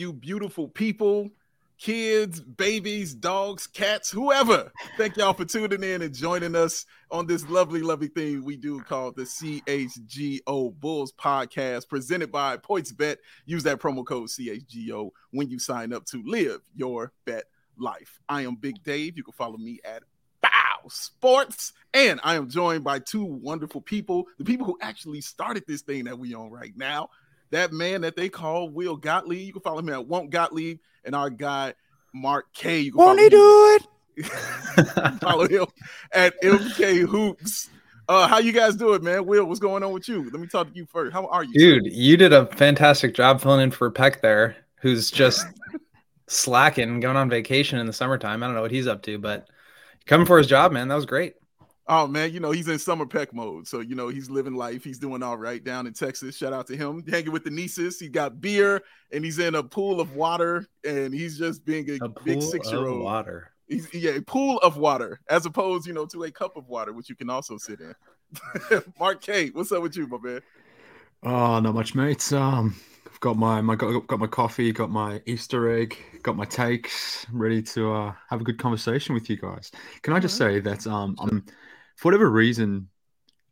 You beautiful people, kids, babies, dogs, cats, whoever. Thank y'all for tuning in and joining us on this lovely, lovely thing we do called the CHGO Bulls podcast presented by PointsBet. Use that promo code CHGO when you sign up to live your bet life. I am Big Dave. You can follow me at Sports. And I am joined by two wonderful people, the people who actually started this thing that we on right now that man that they call Will Gottlieb. You can follow him at Won't Gottlieb and our guy Mark K. You can Won't he do it? follow him at MK Hoops. Uh, how you guys doing, man? Will, what's going on with you? Let me talk to you first. How are you, dude? You did a fantastic job filling in for Peck there, who's just slacking, going on vacation in the summertime. I don't know what he's up to, but coming for his job, man. That was great. Oh man, you know he's in summer peck mode, so you know he's living life. He's doing all right down in Texas. Shout out to him, hanging with the nieces. He got beer, and he's in a pool of water, and he's just being a, a big six year old. Water. He's yeah, a pool of water, as opposed, you know, to a cup of water, which you can also sit in. Mark K, what's up with you, my man? Oh, not much, mate. Um, I've got my my got, got my coffee, got my Easter egg, got my takes, ready to uh, have a good conversation with you guys. Can I just say that um, I'm for whatever reason,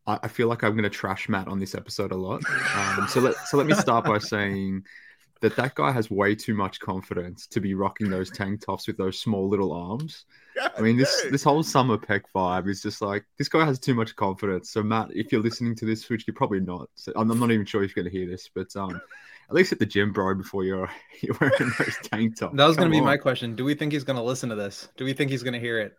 I, I feel like I'm going to trash Matt on this episode a lot. Um, so let so let me start by saying that that guy has way too much confidence to be rocking those tank tops with those small little arms. God I mean, this this whole summer peck vibe is just like this guy has too much confidence. So Matt, if you're listening to this, which you're probably not, so I'm, I'm not even sure if you're going to hear this, but um, at least at the gym, bro, before you're you're wearing those tank tops. That was going to be on. my question. Do we think he's going to listen to this? Do we think he's going to hear it?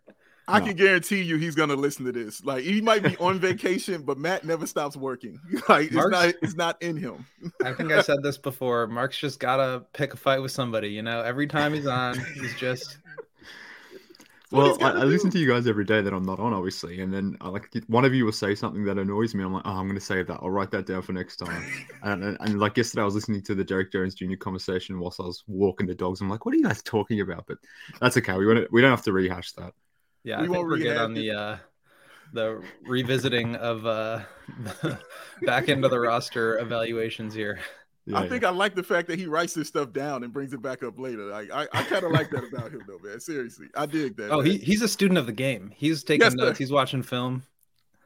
I no. can guarantee you he's gonna listen to this. Like he might be on vacation, but Matt never stops working. Like it's not it's not in him. I think I said this before. Mark's just gotta pick a fight with somebody, you know. Every time he's on, he's just well, I, I, listen to you guys every day that I'm not on, obviously, and then I uh, like one of you will say something that annoys me. I'm like, oh, I'm going to save that. I'll write that down for next time. and, and, and, like yesterday, I was listening to the Derrick Jones Jr. conversation whilst I was walking the dogs. I'm like, what are you guys talking about? But that's okay. We want we don't have to rehash that. Yeah, we I think we're good on the uh, the revisiting of uh, back into the roster evaluations here. Yeah, I think I like the fact that he writes this stuff down and brings it back up later. Like I, I kind of like that about him, though, man. Seriously, I dig that. Oh, he, he's a student of the game. He's taking yes, notes. He's watching film,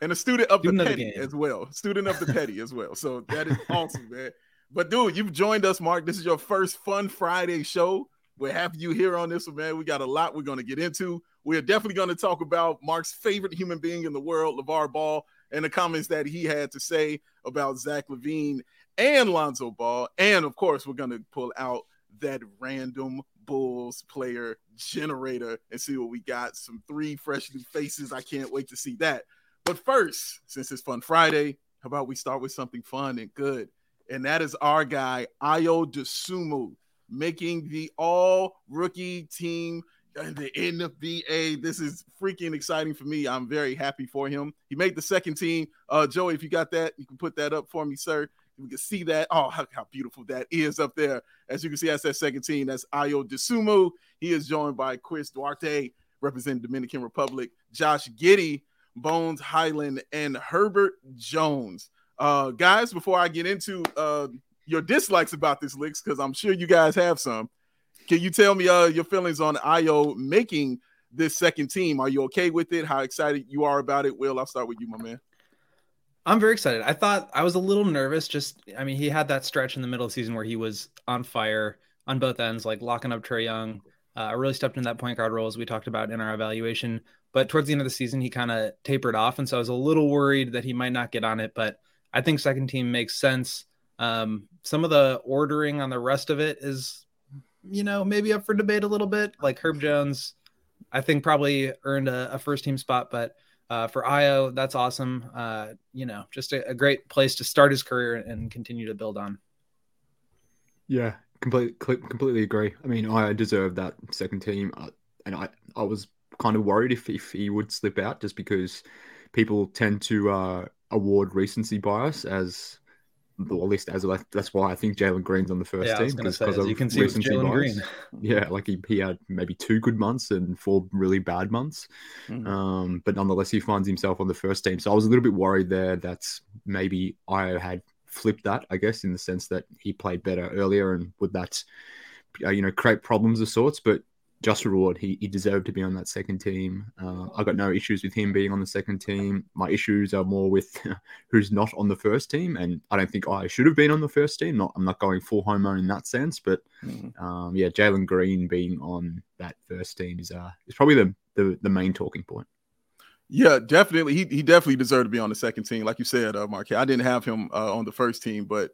and a student of student the petty of the as well. Student of the petty as well. So that is awesome, man. But dude, you've joined us, Mark. This is your first Fun Friday show. We're happy you here on this one, man. We got a lot we're going to get into. We're definitely going to talk about Mark's favorite human being in the world, LaVar Ball, and the comments that he had to say about Zach LaVine and Lonzo Ball. And of course, we're going to pull out that random Bulls player generator and see what we got. Some three fresh new faces. I can't wait to see that. But first, since it's Fun Friday, how about we start with something fun and good? And that is our guy, Ayo Dosunmu, making the all rookie team in the NBA. This is freaking exciting for me. I'm very happy for him. He made the second team. Uh, Joey, if you got that, you can put that up for me, sir. We can see that. Oh, how, how beautiful that is up there. As you can see, that's that second team. That's Ayo Dosunmu. He is joined by Chris Duarte, representing Dominican Republic, Josh Giddey, Bones Hyland, and Herbert Jones. Uh, guys, before I get into uh, your dislikes about this licks, because I'm sure you guys have some. Can you tell me uh, your feelings on Ayo making this second team? Are you okay with it? How excited you are about it? Will, I'll start with you, my man. I'm very excited. I thought I was a little nervous. Just, I mean, he had that stretch in the middle of the season where he was on fire on both ends, like locking up Trae Young. Uh, I really stepped in that point guard role as we talked about in our evaluation. But towards the end of the season, he kind of tapered off, and so I was a little worried that he might not get on it. But I think second team makes sense. Um, some of the ordering on the rest of it is you know, maybe up for debate a little bit. Like Herb Jones, I think probably earned a, a first team spot, but uh, for Ayo, that's awesome. Uh, you know, just a, a, great place to start his career and continue to build on. Yeah, completely, completely agree. I mean, I deserve that second team, uh, and I, I was kind of worried if, if he would slip out just because people tend to uh, award recency bias as well, at least as that's why I think Jalen Green's on the first yeah, team because of you can see Jalen Green. Yeah, like he, he had maybe two good months and four really bad months, mm. um, but nonetheless he finds himself on the first team. So I was a little bit worried there that maybe I had flipped that, I guess, in the sense that he played better earlier and would that, uh, you know, create problems of sorts. But just reward. He, he deserved to be on that second team. Uh, I got no issues with him being on the second team. My issues are more with who's not on the first team, and I don't think I should have been on the first team. Not I'm not going full homer in that sense, but mm-hmm. um, yeah, Jalen Green being on that first team is uh is probably the, the the main talking point. Yeah, definitely. He he definitely deserved to be on the second team, like you said, uh, Mark. I didn't have him uh, on the first team, but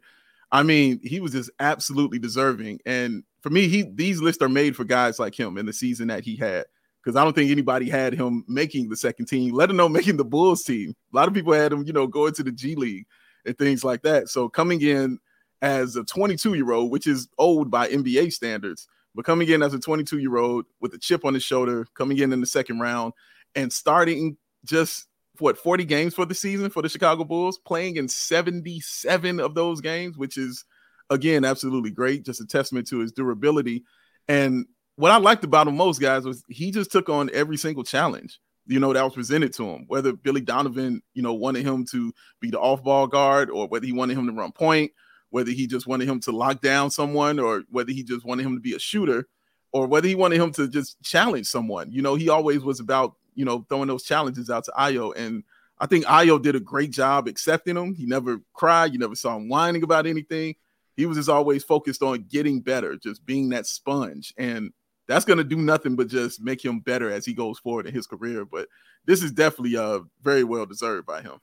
I mean, he was just absolutely deserving. And for me, he these lists are made for guys like him in the season that he had. Because I don't think anybody had him making the second team, let alone making the Bulls team. A lot of people had him, you know, going to the G League and things like that. So coming in as a 22 year old, which is old by NBA standards, but coming in as a 22 year old with a chip on his shoulder, coming in in the second round and starting just what 40 games for the season for the Chicago Bulls, playing in 77 of those games, which is again, absolutely great. Just a testament to his durability. And what I liked about him most, guys, was he just took on every single challenge, you know, that was presented to him. Whether Billy Donovan, you know, wanted him to be the off-ball guard, or whether he wanted him to run point, whether he just wanted him to lock down someone, or whether he just wanted him to be a shooter, or whether he wanted him to just challenge someone. You know, he always was about, you know, throwing those challenges out to Ayo. And I think Ayo did a great job accepting them. He never cried. You never saw him whining about anything he was just always focused on getting better, just being that sponge. And that's going to do nothing but just make him better as he goes forward in his career. But this is definitely uh, very well deserved by him.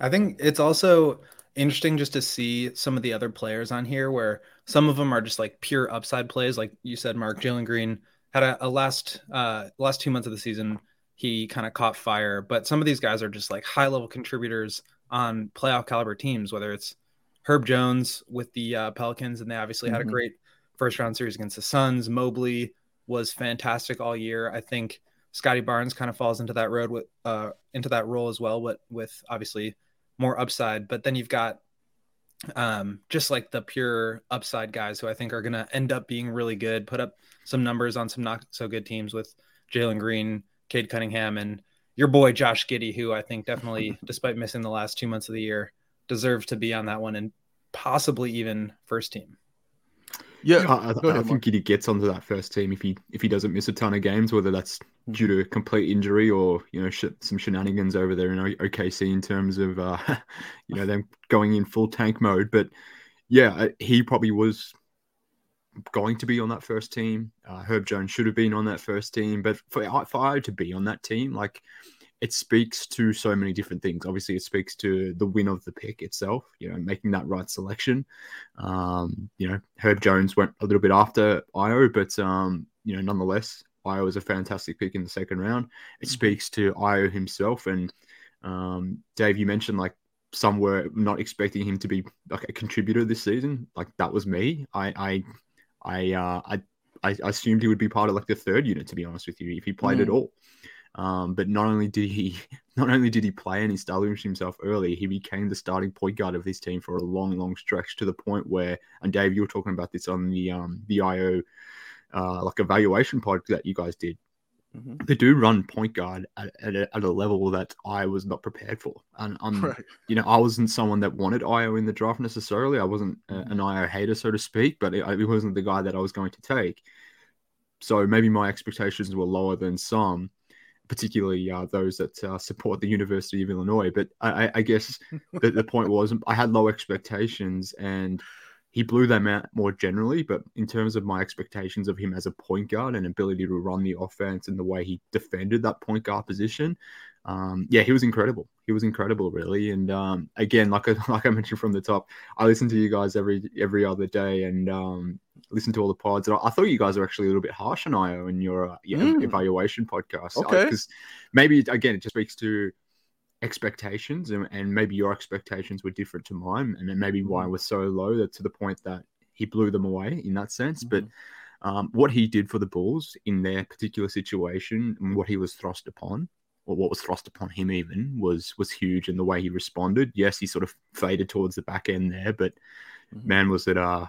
I think it's also interesting just to see some of the other players on here where some of them are just like pure upside plays. Like you said, Mark, Jalen Green had a, a last uh last two months of the season, he kind of caught fire. But some of these guys are just like high level contributors on playoff caliber teams, whether it's Herb Jones with the uh, Pelicans, and they obviously mm-hmm. had a mm-hmm. great first round series against the Suns. Mobley was fantastic all year. I think Scottie Barnes kind of falls into that road with uh, into that role as well, with with obviously more upside. But then you've got um, just like the pure upside guys who I think are going to end up being really good, put up some numbers on some not so good teams with Jalen Green, Cade Cunningham, and your boy Josh Giddey, who I think definitely, despite missing the last two months of the year, deserve to be on that one and possibly even first team. Yeah, I, I, I think he gets onto that first team if he if he doesn't miss a ton of games, whether that's hmm. due to complete injury or you know sh- some shenanigans over there in OKC in terms of uh, you know them going in full tank mode. But yeah, he probably was going to be on that first team. Uh, Herb Jones should have been on that first team, but for for Ayo to be on that team, like it speaks to so many different things. Obviously, it speaks to the win of the pick itself, you know, making that right selection. Um, you know, Herb Jones went a little bit after Ayo, but um, you know, nonetheless, Ayo was a fantastic pick in the second round. It mm-hmm. speaks to Ayo himself. And um, Dave, you mentioned like some were not expecting him to be like a contributor this season. Like that was me. I I I uh, I, I assumed he would be part of like the third unit, to be honest with you, if he played mm. at all. Um, but not only did he not only did he play and establish himself early, he became the starting point guard of this team for a long, long stretch to the point where, and Dave, you were talking about this on the um, the Ayo uh, like evaluation pod that you guys did. Mm-hmm. They do run point guard at, at, a, at, a, level that I was not prepared for, and I'm, right. you know, I wasn't someone that wanted Ayo in the draft necessarily. I wasn't a, mm-hmm. an Ayo hater, so to speak, but it, it wasn't the guy that I was going to take. So maybe my expectations were lower than some particularly uh, those that uh, support the University of Illinois. But I, I guess the, the, point was I had low expectations and he blew them out more generally. But in terms of my expectations of him as a point guard and ability to run the offense and the way he defended that point guard position, um, yeah, he was incredible. He was incredible, really. And um, again, like I, like I mentioned from the top, I listen to you guys every every other day and um, listen to all the pods. And I, I, thought you guys were actually a little bit harsh on Ayo in your, uh, your mm. evaluation podcast. Okay, because maybe again it just speaks to expectations and, and, maybe your expectations were different to mine, and then maybe why was so low that to the point that he blew them away in that sense. Mm-hmm. But um, what he did for the Bulls in their particular situation and what he was thrust upon or what was thrust upon him even was was huge and the way he responded. Yes, he sort of faded towards the back end there, but mm-hmm. man, was it uh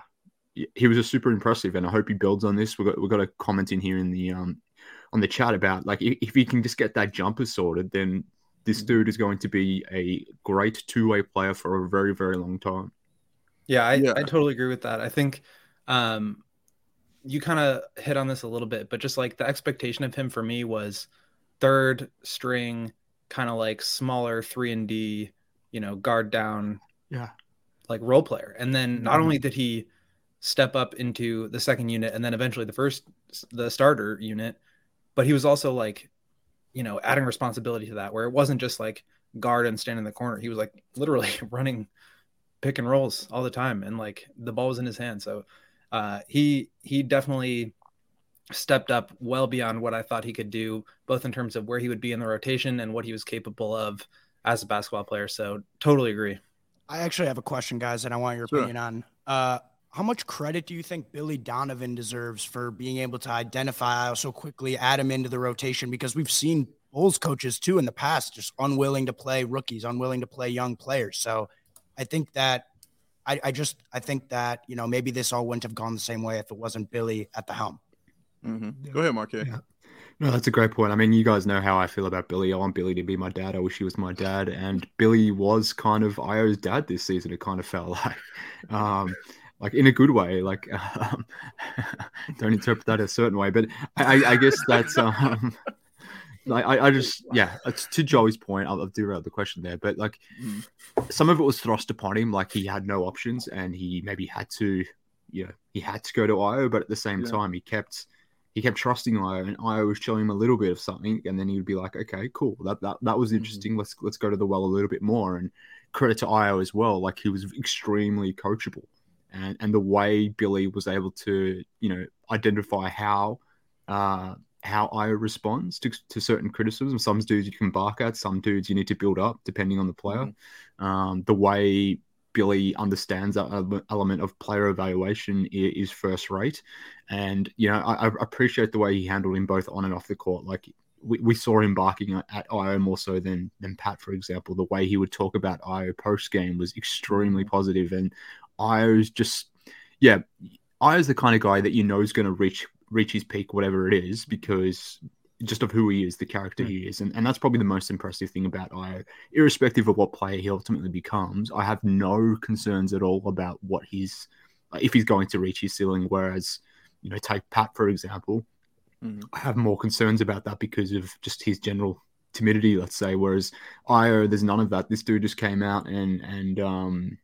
he was a super impressive, and I hope he builds on this. We've got we've got a comment in here in the um on the chat about like if, if he can just get that jumper sorted, then this mm-hmm. dude is going to be a great two way player for a very, very long time. Yeah, I, yeah. I totally agree with that. I think um, you kind of hit on this a little bit, but just like the expectation of him for me was third string, kind of like smaller three and D, you know, guard down, yeah, like role player. And then not mm-hmm. only did he step up into the second unit and then eventually the first, the starter unit, but he was also like you know, adding responsibility to that where it wasn't just like guard and stand in the corner. He was like literally running pick and rolls all the time and like the ball was in his hand. So uh, he he definitely stepped up well beyond what I thought he could do, both in terms of where he would be in the rotation and what he was capable of as a basketball player. So totally agree. I actually have a question, guys, and I want your sure. opinion on. Uh, how much credit do you think Billy Donovan deserves for being able to identify so quickly, add him into the rotation? Because we've seen Bulls coaches too in the past just unwilling to play rookies, unwilling to play young players. So I think that I, I just I think that you know maybe this all wouldn't have gone the same way if it wasn't Billy at the helm. Mm-hmm. Go ahead, Mark. Yeah. No, that's a great point. I mean, you guys know how I feel about Billy. I want Billy to be my dad. I wish he was my dad. And Billy was kind of Ayo's dad this season. It kind of felt like. Um, like in a good way. Like, um, don't interpret that a certain way, but I, I guess that's um, like I, I just yeah. to Joey's point, I'll, I'll derail the question there, but like mm. some of it was thrust upon him, like he had no options and he maybe had to, you know, he had to go to Ayo, but at the same yeah. time, he kept he kept trusting Ayo, and Ayo was showing him a little bit of something, and then he would be like, "Okay, cool, that that, that was mm-hmm. interesting. Mm-hmm. Let's let's go to the well a little bit more." And credit to Ayo as well, like he was extremely coachable and and the way Billy was able to you know identify how uh, how Ayo responds to, to certain criticism. Some dudes you can bark at, some dudes you need to build up depending on the player. Mm-hmm. Um, the way Billy understands that element of player evaluation is first rate, and you know I, I appreciate the way he handled him both on and off the court. Like we, we saw him barking at Ayo more so than than Pat, for example. The way he would talk about Ayo post game was extremely mm-hmm. positive, and Ayo's just yeah, Ayo's the kind of guy that you know is going to reach reach his peak, whatever it is, because just of who he is, the character mm. he is, and, and that's probably the most impressive thing about Ayo. Irrespective of what player he ultimately becomes, I have no concerns at all about what he's if he's going to reach his ceiling. Whereas, you know, take Pat for example, mm-hmm. I have more concerns about that because of just his general timidity, let's say. Whereas Ayo, there's none of that. This dude just came out and and um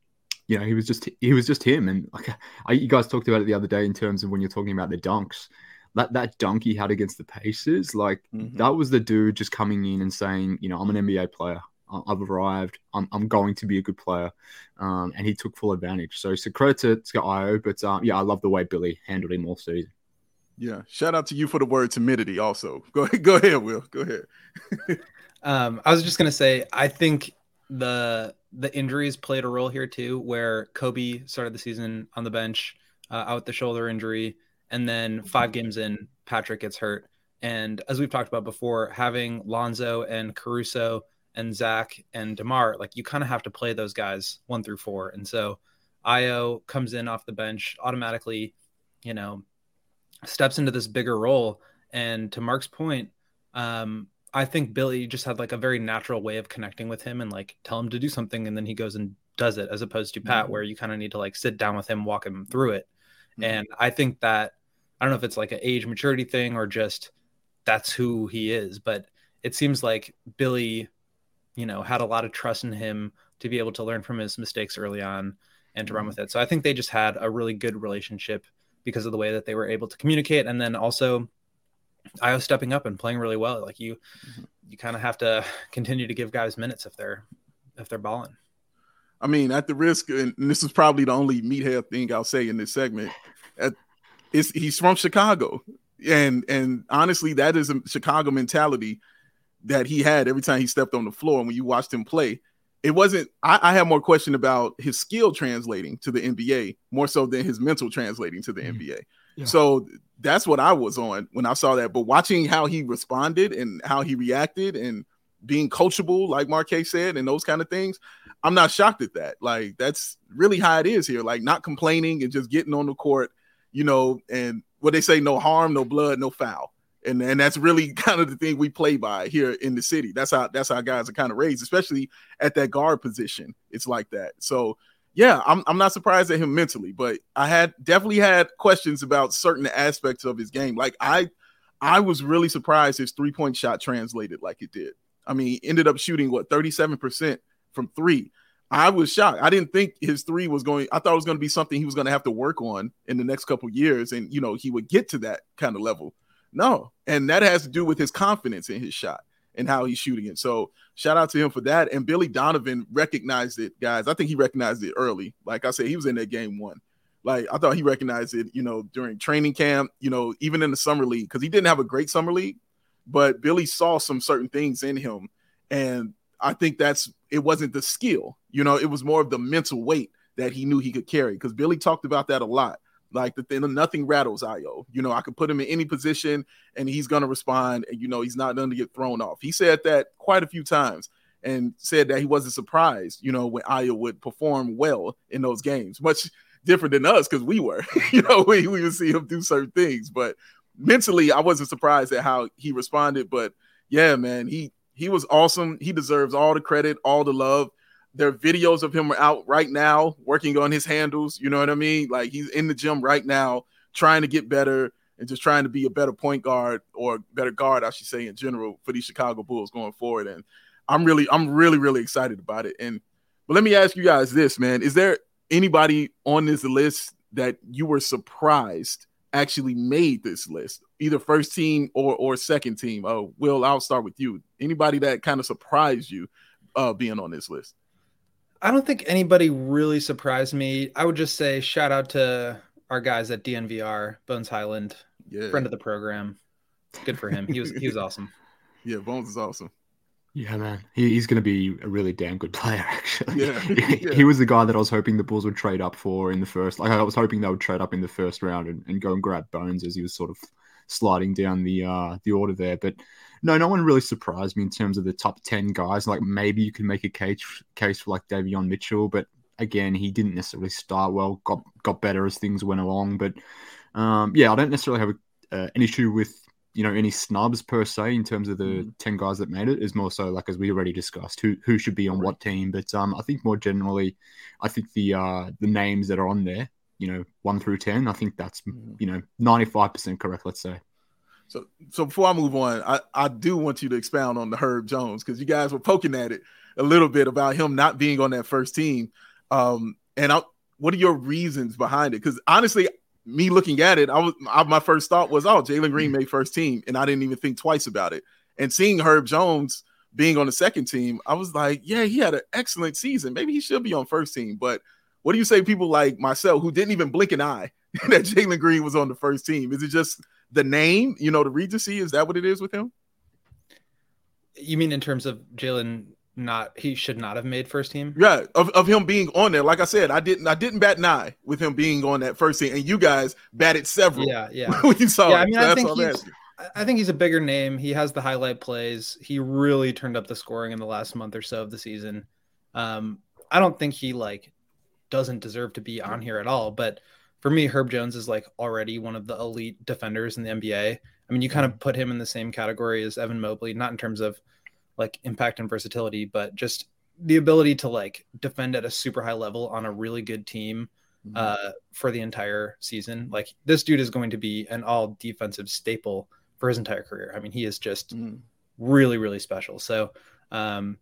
you know, he was just he was just him. And like I, you guys talked about it the other day in terms of when you're talking about the dunks. That that dunk he had against the Pacers, like mm-hmm. that was the dude just coming in and saying, you know, I'm an NBA player. I've arrived. I'm, I'm going to be a good player, um, and he took full advantage. So, so credit to Scott Ayo, but um, yeah, I love the way Billy handled him all season. Yeah, shout out to you for the word timidity. Also, go ahead, go ahead, Will. Go ahead. um, I was just gonna say, I think the the injuries played a role here too, where Kobe started the season on the bench uh, out the shoulder injury, and then five games in, Patrick gets hurt. And as we've talked about before, having Lonzo and Caruso and Zach and DeMar, like you kind of have to play those guys one through four. And so Ayo comes in off the bench automatically, you know, steps into this bigger role. And to Mark's point, um, I think Billy just had like a very natural way of connecting with him and like tell him to do something and then he goes and does it as opposed to Pat mm-hmm. where you kind of need to like sit down with him, walk him through it. Mm-hmm. And I think that I don't know if it's like an age maturity thing or just that's who he is, but it seems like Billy, you know, had a lot of trust in him to be able to learn from his mistakes early on and to run mm-hmm. with it. So I think they just had a really good relationship because of the way that they were able to communicate and then also Ayo stepping up and playing really well. Like you, mm-hmm. you kind of have to continue to give guys minutes if they're if they're balling. I mean, at the risk, and this is probably the only meathead thing I'll say in this segment. At, is he's from Chicago, and and honestly, that is a Chicago mentality that he had every time he stepped on the floor. And when you watched him play, it wasn't. I, I have more question about his skill translating to the NBA more so than his mental translating to the mm-hmm. NBA. Yeah. So that's what I was on when I saw that. But watching how he responded and how he reacted and being coachable, like Marquez said, and those kind of things, I'm not shocked at that. Like that's really how it is here. Like not complaining and just getting on the court, you know, and what they say, no harm, no blood, no foul. And and that's really kind of the thing we play by here in the city. That's how that's how guys are kind of raised, especially at that guard position. It's like that. So yeah, I'm I'm not surprised at him mentally, but I had definitely had questions about certain aspects of his game. Like I I was really surprised his three-point shot translated like it did. I mean, ended up shooting what 37% from three. I was shocked. I didn't think his three was going. I thought it was going to be something he was going to have to work on in the next couple years, and you know he would get to that kind of level. No, and that has to do with his confidence in his shot and how he's shooting it. So shout out to him for that. And Billy Donovan recognized it, guys. I think he recognized it early. Like I said, he was in that game one. Like I thought he recognized it, you know, during training camp, you know, even in the summer league, because he didn't have a great summer league, but Billy saw some certain things in him. And I think that's it wasn't the skill, you know, it was more of the mental weight that he knew he could carry. Because Billy talked about that a lot. Like the thing, nothing rattles Ayo. You know, I could put him in any position and he's gonna respond, and you know, he's not to get thrown off. He said that quite a few times and said that he wasn't surprised, you know, when Ayo would perform well in those games. Much different than us because we were, you know, we, we would see him do certain things. But mentally, I wasn't surprised at how he responded. But yeah, man, he he was awesome. He deserves all the credit, all the love. There are videos of him out right now working on his handles. You know what I mean? Like he's in the gym right now, trying to get better and just trying to be a better point guard or better guard, I should say, in general for these Chicago Bulls going forward. And I'm really, I'm really, really excited about it. And but let me ask you guys this, man: Is there anybody on this list that you were surprised actually made this list, either first team or or second team? Oh, Will, I'll start with you. Anybody that kind of surprised you uh, being on this list? I don't think anybody really surprised me. I would just say shout out to our guys at DNVR, Bones Hyland, yeah. friend of the program. Good for him. He was he was awesome. Yeah, Bones is awesome. Yeah, man, he, he's going to be a really damn good player. Actually, yeah. he, yeah. he, was the guy that I was hoping the Bulls would trade up for in the first. Like, I was hoping they would trade up in the first round and, and go and grab Bones as he was sort of sliding down the uh the order there. But no, no one really surprised me in terms of the top ten guys. Like maybe you can make a case case for like Davion Mitchell, but again, he didn't necessarily start well. Got got better as things went along. But um, yeah, I don't necessarily have a, uh, an issue with you know any snubs per se in terms of the mm. 10 guys that made it is more so like as we already discussed who who should be on what team but um i think more generally i think the uh the names that are on there you know 1 through 10 i think that's mm. you know 95% correct let's say so so before i move on i i do want you to expound on the herb jones because you guys were poking at it a little bit about him not being on that first team um and I, what are your reasons behind it because honestly me looking at it, I was I, my first thought was, oh, Jalen Green made first team, and I didn't even think twice about it. And seeing Herb Jones being on the second team, I was like, yeah, he had an excellent season. Maybe he should be on first team. But what do you say, people like myself who didn't even blink an eye that Jalen Green was on the first team? Is it just the name, you know, the recency? Is that what it is with him? You mean in terms of Jalen not he should not have made first team. Yeah, of, of him being on there. Like I said, I didn't I didn't bat an eye with him being on that first team, and you guys batted several. Yeah, yeah. when you saw yeah, I mean, so I think he's, I think he's a bigger name. He has the highlight plays. He really turned up the scoring in the last month or so of the season. Um, I don't think he like doesn't deserve to be on here at all. But for me, Herb Jones is like already one of the elite defenders in the NBA. I mean, you kind of put him in the same category as Evan Mobley, not in terms of like impact and versatility, but just the ability to like defend at a super high level on a really good team mm-hmm. uh, for the entire season. Like this dude is going to be an all defensive staple for his entire career. I mean, he is just mm. really, really special. So, um,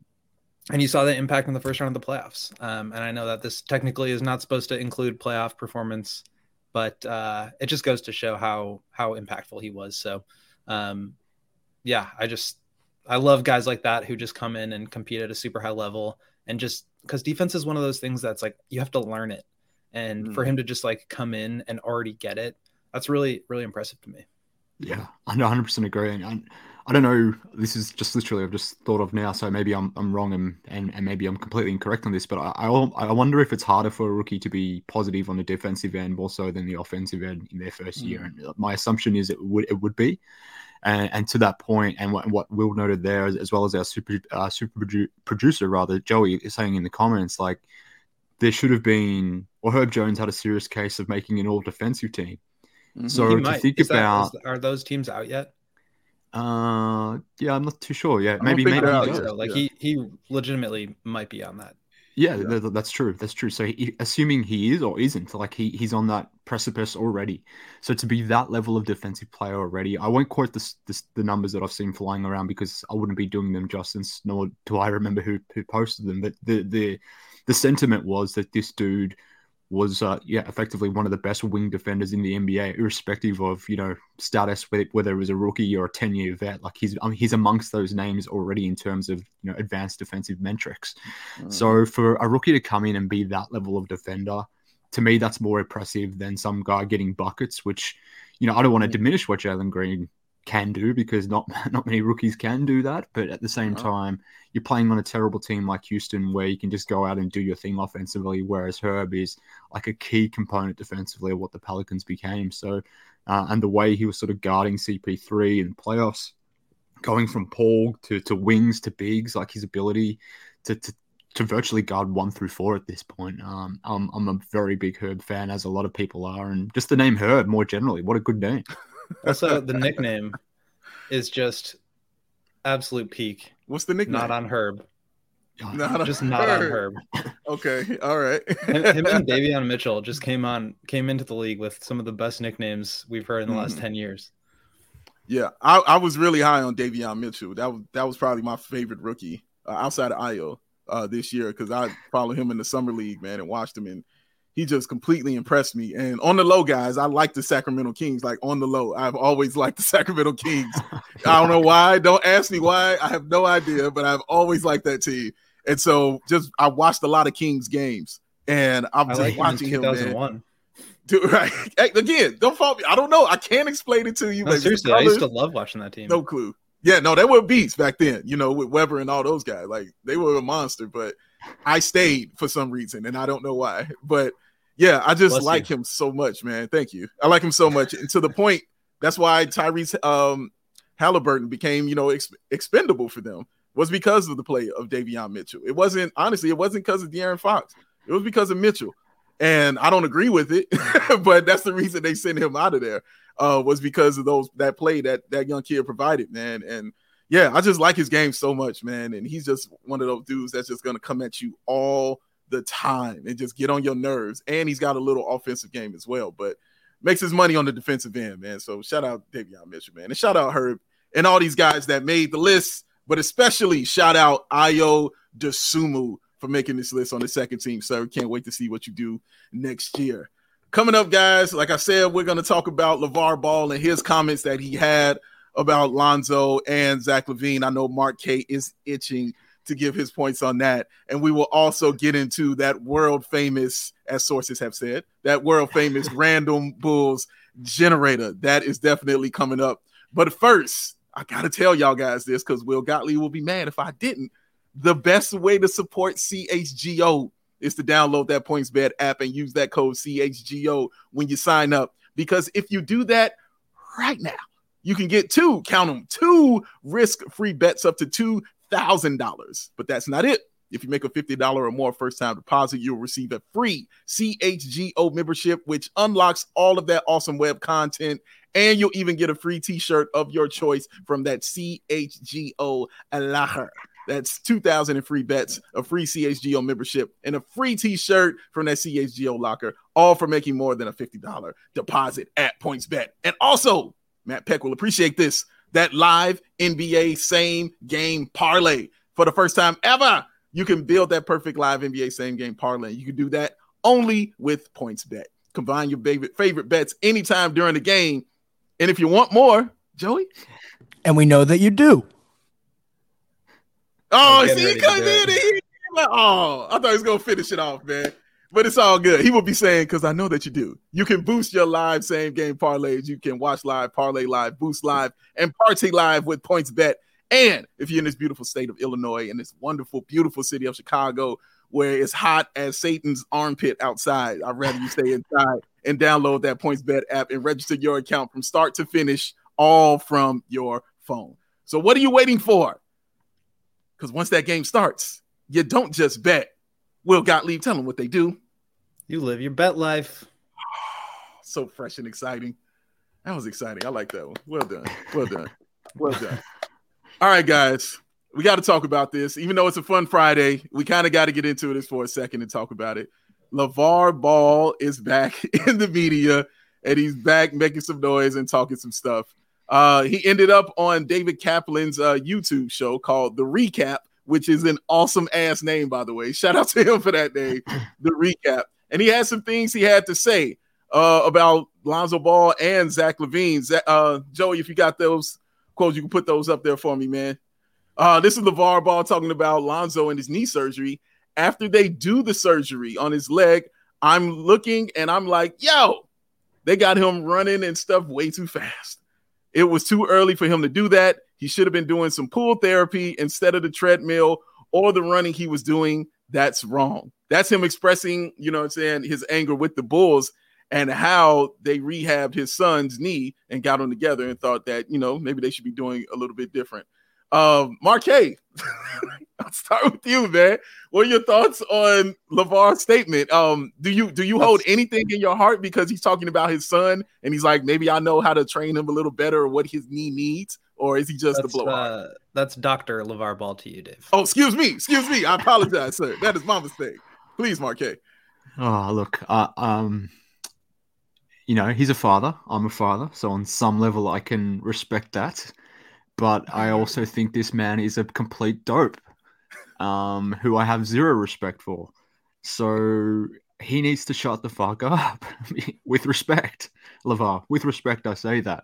and you saw the impact in the first round of the playoffs. Um, and I know that this technically is not supposed to include playoff performance, but uh, it just goes to show how how impactful he was. So, um, yeah, I just I love guys like that who just come in and compete at a super high level and just because defense is one of those things that's like you have to learn it. And mm. for him to just like come in and already get it, that's really, really impressive to me. Yeah, I 100% agree. And I, I don't know, this is just literally I've just thought of now, so maybe I'm, I'm wrong and, and, and maybe I'm completely incorrect on this, but I, I, I wonder if it's harder for a rookie to be positive on the defensive end more so than the offensive end in their first mm. year. And my assumption is it would it would be. And, and to that point, and what, what Will noted there, as, as well as our super uh, super producer, rather Joey, is saying in the comments, like there should have been, or Herb Jones had a serious case of making an all defensive team. Mm-hmm. So to think is about, that, is, are those teams out yet? Uh, yeah, I'm not too sure. Yeah, maybe maybe like yeah. he he legitimately might be on that. Yeah, yeah. that's true. That's true. So, he, assuming he is or isn't, like he he's on that precipice already. So to be that level of defensive player already, I won't quote this, this the numbers that I've seen flying around because I wouldn't be doing them justice. Nor do I remember who who posted them. But the the the sentiment was that this dude was uh, yeah effectively one of the best wing defenders in the NBA, irrespective of you know status, whether it was a rookie or a ten year vet. Like he's I mean, he's amongst those names already in terms of you know advanced defensive metrics. Mm. So for a rookie to come in and be that level of defender, to me that's more impressive than some guy getting buckets. Which you know I don't want to diminish what Jalen Green can do because not not many rookies can do that. But at the same oh. time, you're playing on a terrible team like Houston where you can just go out and do your thing offensively, whereas Herb is like a key component defensively of what the Pelicans became. So, uh, and the way he was sort of guarding CP3 in playoffs, going from Paul to, to wings to bigs, like his ability to, to to virtually guard one through four at this point. Um, I'm, I'm a very big Herb fan, as a lot of people are, and just the name Herb more generally. What a good name. Also, the nickname is just absolute peak. What's the nickname? Not on Herb. Not just not on Herb. okay, all right. him, him, and Davion Mitchell just came on, came into the league with some of the best nicknames we've heard in the mm. last ten years. Yeah, I, I, was really high on Davion Mitchell. That was that was probably my favorite rookie uh, outside of Ayo uh, this year because I followed him in the summer league, man, and watched him and he just completely impressed me. And on the low, guys, I like the Sacramento Kings. Like on the low, I've always liked the Sacramento Kings. I don't know why. Don't ask me why. I have no idea, but I've always liked that team. And so, just I watched a lot of Kings games, and I'm just like watching him. Man. Dude, right? Hey, again, don't fault me. I don't know. I can't explain it to you. No, seriously, I used to love watching that team. No clue. Yeah, no, they were beats back then. You know, with Webber and all those guys. Like they were a monster. But I stayed for some reason, and I don't know why. But yeah, I just Bless like you. him so much, man. Thank you. I like him so much, and to the point. That's why Tyrese um, Halliburton became, you know, ex- expendable for them was because of the play of Davion Mitchell. It wasn't honestly, it wasn't because of De'Aaron Fox. It was because of Mitchell, and I don't agree with it, but that's the reason they sent him out of there. Uh, was because of those that play that that young kid provided, man. And yeah, I just like his game so much, man. And he's just one of those dudes that's just gonna come at you all the time and just get on your nerves. And he's got a little offensive game as well, but makes his money on the defensive end, man. So shout out Davion Mitchell, man. And shout out Herb and all these guys that made the list, but especially shout out Ayo Dosunmu for making this list on the second team, sir. Can't wait to see what you do next year. Coming up, guys, like I said, we're going to talk about LeVar Ball and his comments that he had about Lonzo and Zach LaVine. I know Mark K is itching to give his points on that. And we will also get into that world famous, as sources have said, that world famous random bulls generator. That is definitely coming up. But first, I got to tell y'all guys this because Will Gottlieb will be mad if I didn't. The best way to support CHGO is to download that PointsBet app and use that code CHGO when you sign up. Because if you do that right now, you can get two, count them, two risk free bets up to two $1,000. But that's not it. If you make a $50 or more first time deposit, you'll receive a free CHGO membership, which unlocks all of that awesome web content. And you'll even get a free t shirt of your choice from that CHGO locker. That's 2,000 in free bets, a free CHGO membership, and a free t shirt from that CHGO locker, all for making more than a $50 deposit at PointsBet. And also, Matt Peck will appreciate this that live NBA same game parlay for the first time ever. You can build that perfect live NBA same game parlay. You can do that only with PointsBet. Combine your favorite favorite bets anytime during the game. And if you want more, Joey, and we know that you do. Oh, see, he comes in and he, oh, I thought he was gonna finish it off, man but it's all good. He will be saying, because I know that you do. You can boost your live same game parlays. You can watch live, parlay live, boost live, and party live with PointsBet. And if you're in this beautiful state of Illinois and this wonderful, beautiful city of Chicago, where it's hot as Satan's armpit outside, I'd rather you stay inside and download that PointsBet app and register your account from start to finish, all from your phone. So, what are you waiting for? Because once that game starts, you don't just bet Will Gottlieb, tell them what they do. You live your bet life. so fresh and exciting. That was exciting. I like that one. Well done. Well done. Well done. All right, guys. We got to talk about this. Even though it's a fun Friday, we kind of got to get into this for a second and talk about it. LaVar Ball is back in the media and he's back making some noise and talking some stuff. Uh, he ended up on David Kaplan's uh, YouTube show called The Recap, which is an awesome ass name, by the way. Shout out to him for that name, The Recap. And he had some things he had to say uh, about Lonzo Ball and Zach LaVine. Uh, Joey, if you got those quotes, you can put those up there for me, man. Uh, this is LaVar Ball talking about Lonzo and his knee surgery. After they do the surgery on his leg, I'm looking and I'm like, yo, they got him running and stuff way too fast. It was too early for him to do that. He should have been doing some pool therapy instead of the treadmill or the running he was doing. That's wrong. That's him expressing, you know I'm saying, his anger with the Bulls and how they rehabbed his son's knee and got them together and thought that, you know, maybe they should be doing a little bit different. Um, Mark K, I'll start with you, man. What are your thoughts on LaVar's statement? Um, do you do you hold anything in your heart because he's talking about his son and he's like, maybe I know how to train him a little better or what his knee needs, or is he just that's, a blowout? Uh, that's Doctor LaVar Ball to you, Dave. Oh, excuse me, excuse me. I apologize, sir. That is my mistake. Please, Mark K. Oh, look, uh, um, you know, he's a father. I'm a father, so on some level, I can respect that but I also think this man is a complete dope, um, who I have zero respect for. So he needs to shut the fuck up. with respect, LaVar. With respect, I say that.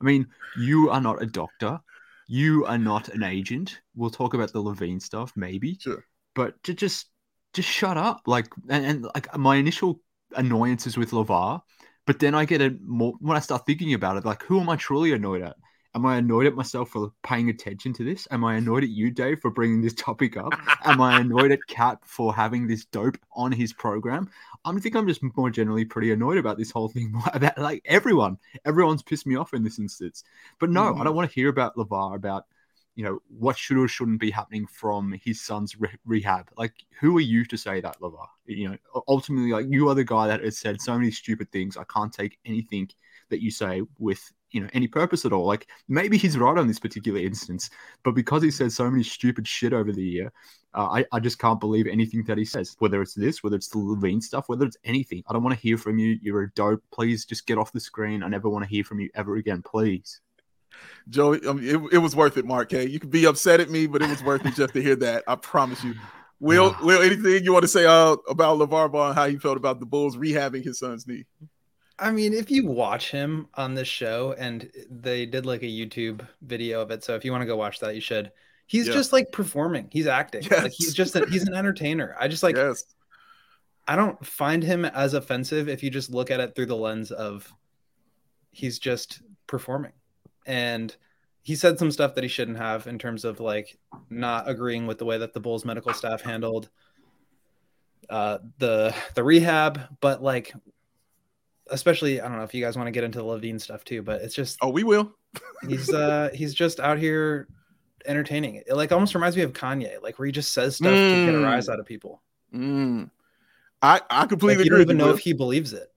I mean, you are not a doctor. You are not an agent. We'll talk about the LaVine stuff, maybe. Sure. But to just just shut up. Like and, and like my initial annoyances with LaVar, but then I get a more when I start thinking about it, like who am I truly annoyed at? Am I annoyed at myself for paying attention to this? Am I annoyed at you, Dave, for bringing this topic up? Am I annoyed at Cap for having this dope on his program? I think I'm just more generally pretty annoyed about this whole thing. About like everyone, everyone's pissed me off in this instance. But no, mm. I don't want to hear about LaVar about you know what should or shouldn't be happening from his son's re- rehab. Like, who are you to say that, LaVar? You know, ultimately, like you are the guy that has said so many stupid things. I can't take anything that you say with you know any purpose at all. Like maybe he's right on this particular instance, but because he said so many stupid shit over the year, uh, I I just can't believe anything that he says. Whether it's this, whether it's the LaVine stuff, whether it's anything, I don't want to hear from you. You're a dope. Please just get off the screen. I never want to hear from you ever again. Please. Joey, I mean, it, it was worth it, Mark. Hey, you could be upset at me, but it was worth it just to hear that. I promise you. Will, Will, anything you want to say uh, about LaVar Ball and how you felt about the Bulls rehabbing his son's knee? I mean, if you watch him on this show, and they did like a YouTube video of it, so if you want to go watch that, you should. He's yeah. just like performing. He's acting. Yes. Like he's just a, he's an entertainer. I just like. Yes. I don't find him as offensive if you just look at it through the lens of he's just performing, and he said some stuff that he shouldn't have in terms of like not agreeing with the way that the Bulls medical staff handled uh, the the rehab, but like especially I don't know if you guys want to get into the LaVine stuff too, but it's just oh we will. he's uh he's just out here entertaining. It like almost reminds me of Kanye, like where he just says stuff mm. to get a rise mm. out of people. Mm. I I completely like, you don't even know if he believes it.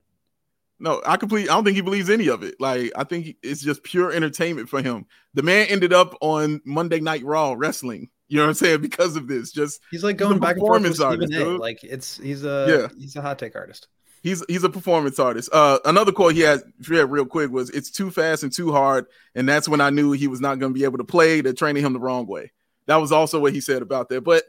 No, I completely. I don't think he believes any of it. Like I think it's just pure entertainment for him. The man ended up on Monday Night Raw wrestling. You know what I'm saying? Because of this, just he's like going back and forth with artist. Like it's he's a yeah. he's a hot take artist he's he's a performance artist. Uh, another quote he had real quick was, "It's too fast and too hard," and that's when I knew he was not going to be able to play. They're training him the wrong way. That was also what he said about that. But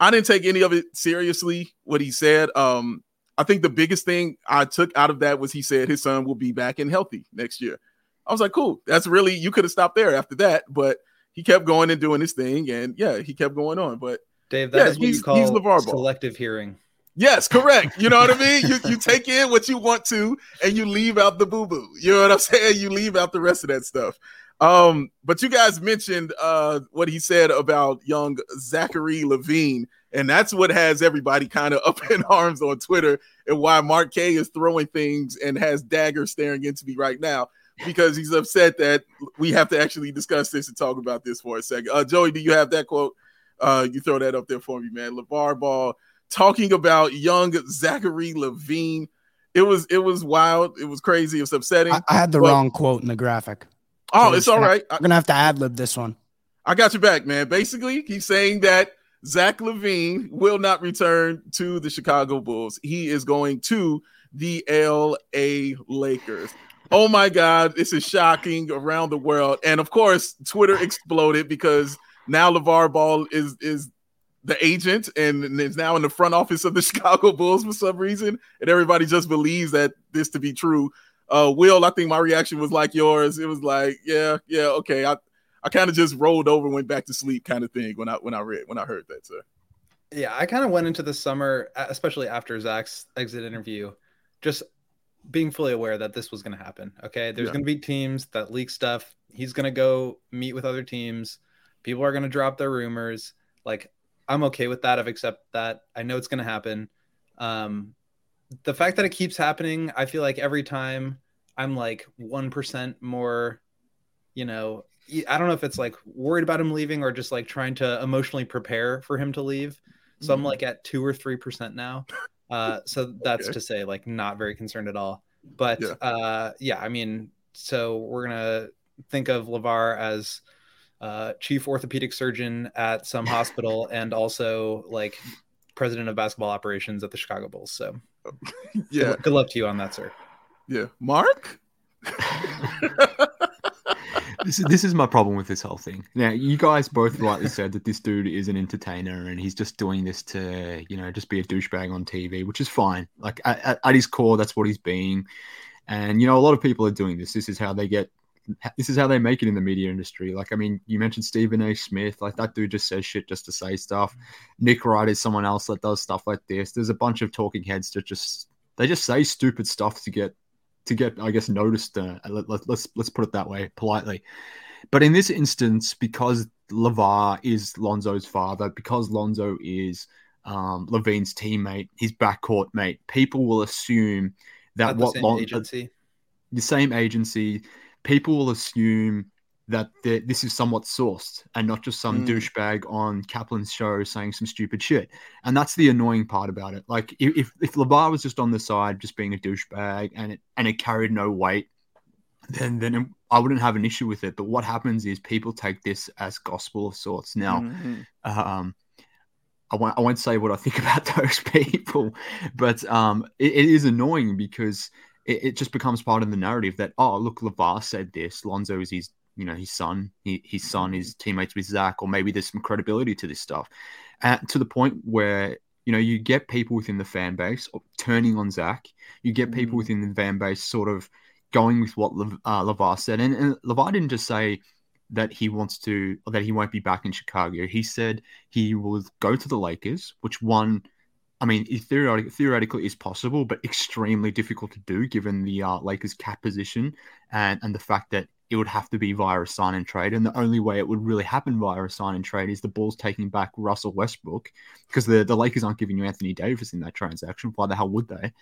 I didn't take any of it seriously. What he said. Um, I think the biggest thing I took out of that was he said his son will be back and healthy next year. I was like, cool. That's really you could have stopped there after that, but he kept going and doing his thing, and yeah, he kept going on. But Dave, that yeah, is what you call selective hearing. Yes, correct. You know what I mean? You you take in what you want to and you leave out the boo-boo. You know what I'm saying? You leave out the rest of that stuff. Um, but you guys mentioned uh what he said about young Zachary LaVine, and that's what has everybody kind of up in arms on Twitter and why Mark K is throwing things and has dagger staring into me right now because he's upset that we have to actually discuss this and talk about this for a second. Uh Joey, do you have that quote? Uh you throw that up there for me, man. LaVar Ball talking about young Zachary LaVine. It was it was wild. It was crazy. It was upsetting. I, I had the but, wrong quote in the graphic. Oh, so it's all right. I'm gonna have to ad lib this one. I got you back, man. Basically, he's saying that Zach LaVine will not return to the Chicago Bulls. He is going to the LA Lakers. Oh my God, this is shocking around the world. And of course, Twitter exploded because now LaVar Ball is is the agent and is now in the front office of the Chicago Bulls for some reason. And everybody just believes that this to be true. Uh, Will, I think my reaction was like yours. It was like, yeah, yeah, okay. I, I kind of just rolled over, went back to sleep, kind of thing when I when I read when I heard that, sir. Yeah, I kind of went into the summer, especially after Zach's exit interview, just being fully aware that this was going to happen. Okay, there's yeah. going to be teams that leak stuff. He's going to go meet with other teams. People are going to drop their rumors. Like, I'm okay with that. I've accepted that. I know it's going to happen. Um, the fact that it keeps happening, I feel like every time I'm like 1% more, you know, I don't know if it's like worried about him leaving or just like trying to emotionally prepare for him to leave. So I'm mm-hmm. like at two or 3% now. Uh, so that's okay. to say, like, not very concerned at all. But yeah. Uh, yeah, I mean, so we're gonna think of LaVar as uh, chief orthopedic surgeon at some hospital and also like president of basketball operations at the Chicago Bulls. So, yeah, good, good luck to you on that, sir. Yeah, Mark. this is this is my problem with this whole thing. Now, you guys both rightly said that this dude is an entertainer and he's just doing this to, you know, just be a douchebag on TV, which is fine. Like at, at his core, that's what he's being. And you know, a lot of people are doing this. This is how they get. This is how they make it in the media industry. Like, I mean, you mentioned Stephen A. Smith. Like that dude just says shit just to say stuff. Nick Wright is someone else that does stuff like this. There's a bunch of talking heads that just they just say stupid stuff to get to get, I guess, noticed. Uh, let, let, let's let's put it that way, politely. But in this instance, because LaVar is Lonzo's father, because Lonzo is um, LaVine's teammate, his backcourt mate, people will assume that what Lon- agency, the same agency, people will assume that this is somewhat sourced and not just some mm. douchebag on Kaplan's show saying some stupid shit. And that's the annoying part about it. Like if if LaVar was just on the side, just being a douchebag, and it and it carried no weight, then then I wouldn't have an issue with it. But what happens is people take this as gospel of sorts. Now, mm-hmm. um, I won't I won't say what I think about those people, but um, it, it is annoying because. It, it just becomes part of the narrative that oh look LaVar said this Lonzo is his you know his son, he, his son is teammates with Zach, or maybe there's some credibility to this stuff, uh, to the point where you know you get people within the fan base turning on Zach, you get people mm. within the fan base sort of going with what Le, uh, LaVar said, and, and LaVar didn't just say that he wants to that he won't be back in Chicago. He said he will go to the Lakers, which one. I mean, theoretically, theoretically is possible, but extremely difficult to do given the uh, Lakers cap position and, and the fact that it would have to be via a sign and trade. And the only way it would really happen via a sign and trade is the Bulls taking back Russell Westbrook because the, the Lakers aren't giving you Anthony Davis in that transaction. Why the hell would they?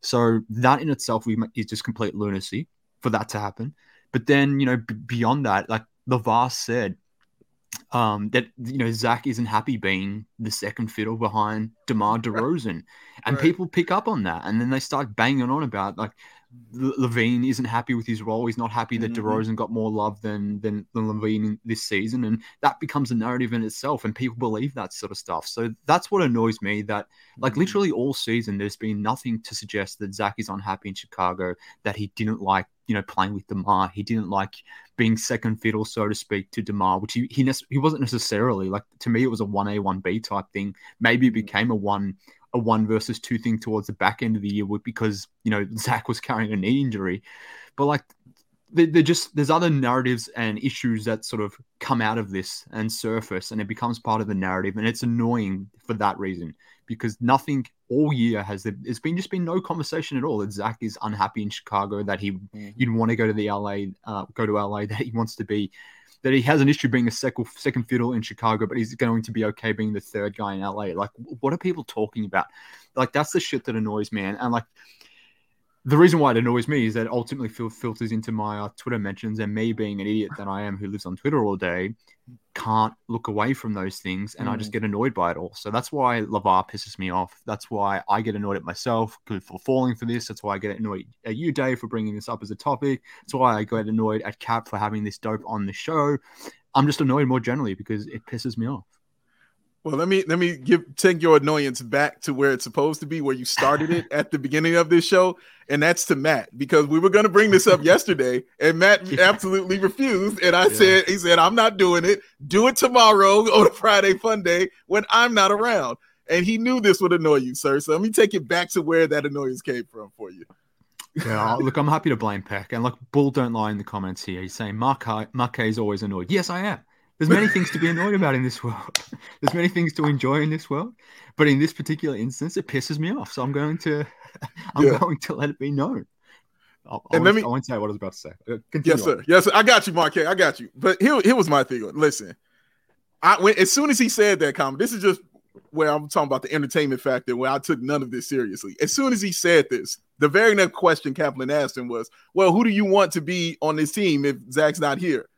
So that in itself is just complete lunacy for that to happen. But then, you know, b- beyond that, like LaVar said, um, that you know Zach isn't happy being the second fiddle behind DeMar DeRozan, and right. people pick up on that, and then they start banging on about like LaVine isn't happy with his role. He's not happy that mm-hmm. DeRozan got more love than than, than LaVine this season, and that becomes a narrative in itself. And people believe that sort of stuff. So that's what annoys me. That like mm-hmm. literally all season, there's been nothing to suggest that Zach is unhappy in Chicago. That he didn't like you know playing with DeMar. He didn't like being second fiddle, so to speak, to DeMar, which he he, he wasn't necessarily like. To me, it was a one A one B type thing. Maybe it mm-hmm. became a one a one versus two thing towards the back end of the year because you know Zach was carrying a knee injury, but like they're just there's other narratives and issues that sort of come out of this and surface and it becomes part of the narrative and it's annoying for that reason because nothing all year has there, has been just been no conversation at all that Zach is unhappy in Chicago that he mm-hmm. you'd want to go to the LA uh, go to LA that he wants to be that he has an issue being a second second fiddle in Chicago, but he's going to be okay being the third guy in LA. Like, what are people talking about? Like, that's the shit that annoys me. And, and like, the reason why it annoys me is that ultimately fil- filters into my uh, Twitter mentions, and me being an idiot that I am who lives on Twitter all day, can't look away from those things, and mm. I just mm. get annoyed by it all. So that's why LaVar pisses me off. That's why I get annoyed at myself for falling for this. That's why I get annoyed at you, Dave, for bringing this up as a topic. That's why I get annoyed at Cap for having this dope on the show. I'm just annoyed more generally because it pisses me off. Well, let me let me give take your annoyance back to where it's supposed to be, where you started it at the beginning of this show, and that's to Matt because we were going to bring this up yesterday, and Matt yeah. absolutely refused. And I yeah. said, he said, I'm not doing it. Do it tomorrow on a Friday Fun Day when I'm not around. And he knew this would annoy you, sir. So let me take it back to where that annoyance came from for you. yeah, look, I'm happy to blame Peck. And look, Bull don't lie in the comments here. He's saying Mark Mark is always annoyed. Yes, I am. There's many things to be annoyed about in this world. There's many things to enjoy in this world, but in this particular instance, it pisses me off. So I'm going to, I'm yeah. going to let it be known. I'll, and let me, I won't say what I was about to say. Uh, continue yes, sir. Yes, sir. I got you, Mark. I got you. But here, here was my thing. Listen, I when as soon as he said that comment, this is just where I'm talking about the entertainment factor, where I took none of this seriously. As soon as he said this, the very next question Kaplan asked him was, "Well, who do you want to be on this team if Zach's not here?"